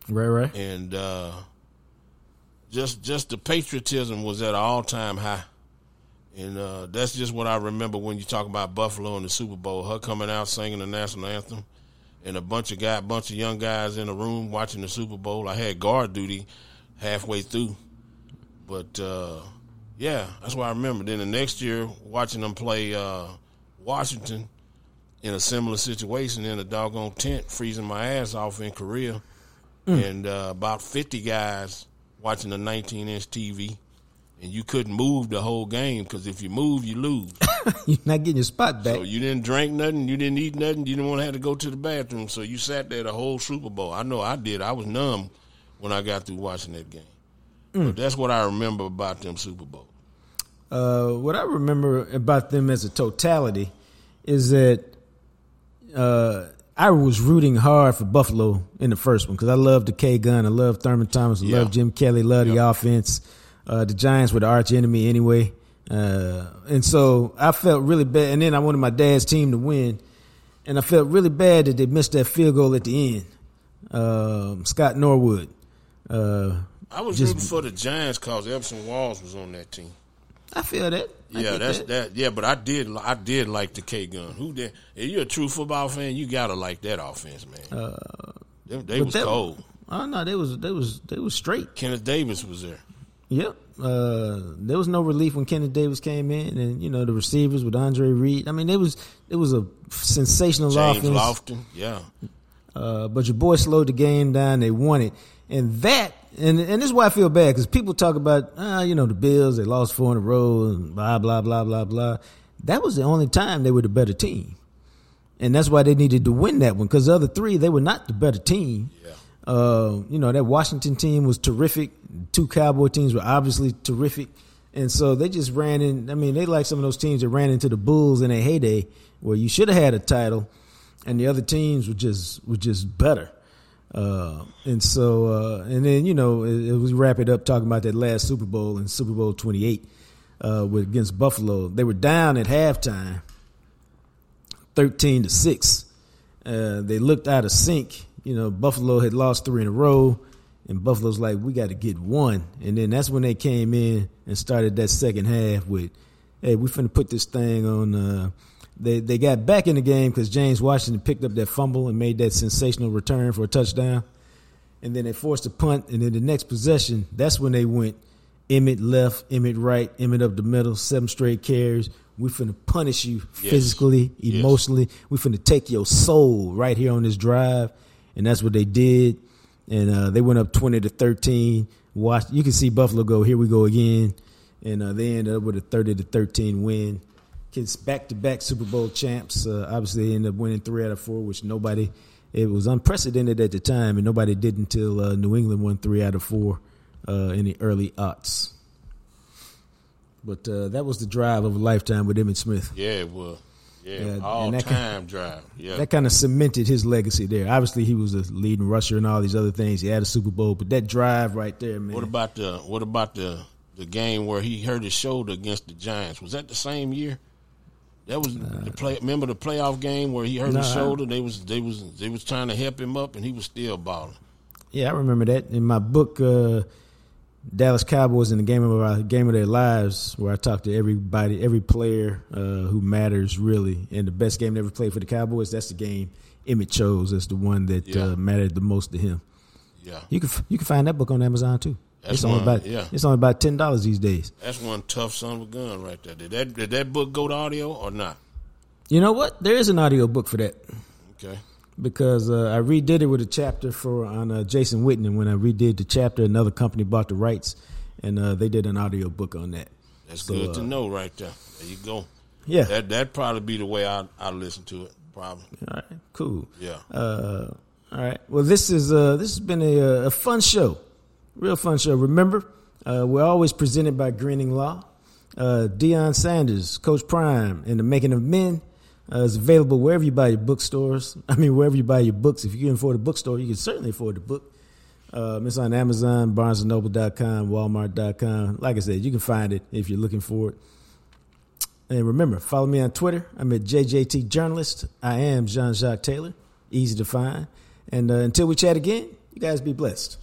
S1: Right. Right.
S2: and uh, just just the patriotism was at an all time high. And uh, that's just what I remember when you talk about Buffalo and the Super Bowl. Her coming out singing the national anthem, and a bunch of guy, bunch of young guys in a room watching the Super Bowl. I had guard duty halfway through, but uh, yeah, that's what I remember. Then the next year, watching them play uh, Washington in a similar situation in a doggone tent, freezing my ass off in Korea, mm. and uh, about fifty guys watching a 19 inch TV and you couldn't move the whole game because if you move, you lose. [LAUGHS]
S1: You're not getting your spot back.
S2: So you didn't drink nothing, you didn't eat nothing, you didn't want to have to go to the bathroom. So you sat there the whole Super Bowl. I know I did. I was numb when I got through watching that game. Mm. But that's what I remember about them Super Bowls.
S1: Uh, what I remember about them as a totality is that uh, I was rooting hard for Buffalo in the first one because I loved the K gun, I loved Thurman Thomas, I yeah. loved Jim Kelly, loved yep. the offense. Uh, the Giants were the arch enemy anyway. Uh, and so I felt really bad. And then I wanted my dad's team to win. And I felt really bad that they missed that field goal at the end. Uh, Scott Norwood.
S2: Uh, I was just, rooting for the Giants because Everson Walls was on that team.
S1: I feel that.
S2: I yeah, that's that. that. Yeah, but I did. I did like the K gun. Who did? If you're a true football fan, you gotta like that offense, man. Uh, they, they was that, cold.
S1: Oh no, they was they was they was straight.
S2: Kenneth Davis was there.
S1: Yep. Uh, there was no relief when Kenneth Davis came in, and you know the receivers with Andre Reed. I mean, it was it was a sensational
S2: James
S1: offense.
S2: Lofton, yeah.
S1: Uh, but your boy slowed the game down. They won it, and that and and this is why I feel bad because people talk about ah, you know the Bills they lost four in a row and blah blah blah blah blah. That was the only time they were the better team, and that's why they needed to win that one because the other three they were not the better team.
S2: Yeah.
S1: Uh, you know, that Washington team was terrific. Two Cowboy teams were obviously terrific. And so they just ran in. I mean, they like some of those teams that ran into the Bulls in a heyday where you should have had a title and the other teams were just were just better. Uh, and so, uh, and then, you know, it, it, was wrap it up talking about that last Super Bowl in Super Bowl 28 uh, with, against Buffalo. They were down at halftime, 13 to 6. Uh, they looked out of sync you know, Buffalo had lost three in a row, and Buffalo's like, we got to get one. And then that's when they came in and started that second half with, hey, we finna put this thing on. They they got back in the game because James Washington picked up that fumble and made that sensational return for a touchdown. And then they forced a punt, and then the next possession, that's when they went Emmitt left, Emmitt right, Emmitt up the middle, seven straight carries. We finna punish you yes. physically, emotionally. Yes. We finna take your soul right here on this drive and that's what they did. And uh, they went up twenty to thirteen. Watch, you can see Buffalo go. Here we go again, and uh, they ended up with a thirty to thirteen win. Kids back to back Super Bowl champs. Uh, obviously, they ended up winning three out of four, which nobody. It was unprecedented at the time, and nobody did until uh, New England won three out of four uh, in the early aughts. But uh, that was the drive of a lifetime with Emmitt Smith.
S2: Yeah, it was. Yeah, all time kind, of, drive. Yeah,
S1: that kind of cemented his legacy there. Obviously, he was a leading rusher and all these other things. He had a Super Bowl, but that drive right there, man.
S2: What about the What about the the game where he hurt his shoulder against the Giants? Was that the same year? That was the play. Remember the playoff game where he hurt nah, his shoulder? They was they was they was trying to help him up, and he was still balling.
S1: Yeah, I remember that in my book. Uh, Dallas Cowboys in the game of our game of their lives, where I talk to everybody, every player uh, who matters really, and the best game ever played for the Cowboys. That's the game Emmitt chose as the one that yeah. uh, mattered the most to him.
S2: Yeah,
S1: you can you can find that book on Amazon too. That's it's only about yeah. It's only about ten dollars these days.
S2: That's one tough son of a gun right there. Did that did that book go to audio or not?
S1: You know what? There is an audio book for that.
S2: Okay
S1: because uh, I redid it with a chapter for on uh, Jason Witten. When I redid the chapter, another company bought the rights, and uh, they did an audio book on that.
S2: That's so, good to uh, know, right there. There you go.
S1: Yeah,
S2: that that probably be the way I I listen to it. Probably.
S1: All right. Cool.
S2: Yeah.
S1: Uh, all right. Well, this is uh, this has been a, a fun show, real fun show. Remember, we're always presented by Greening Law. Deion Sanders, Coach Prime, and the Making of Men uh, it's available wherever you buy your bookstores. [LAUGHS] I mean, wherever you buy your books. If you can afford a bookstore, you can certainly afford the book. Uh, it's on Amazon, BarnesandNoble.com, Walmart.com. Like I said, you can find it if you're looking for it. And remember, follow me on Twitter. I'm at JJT Journalist. I am Jean Jacques Taylor. Easy to find. And uh, until we chat again, you guys be blessed.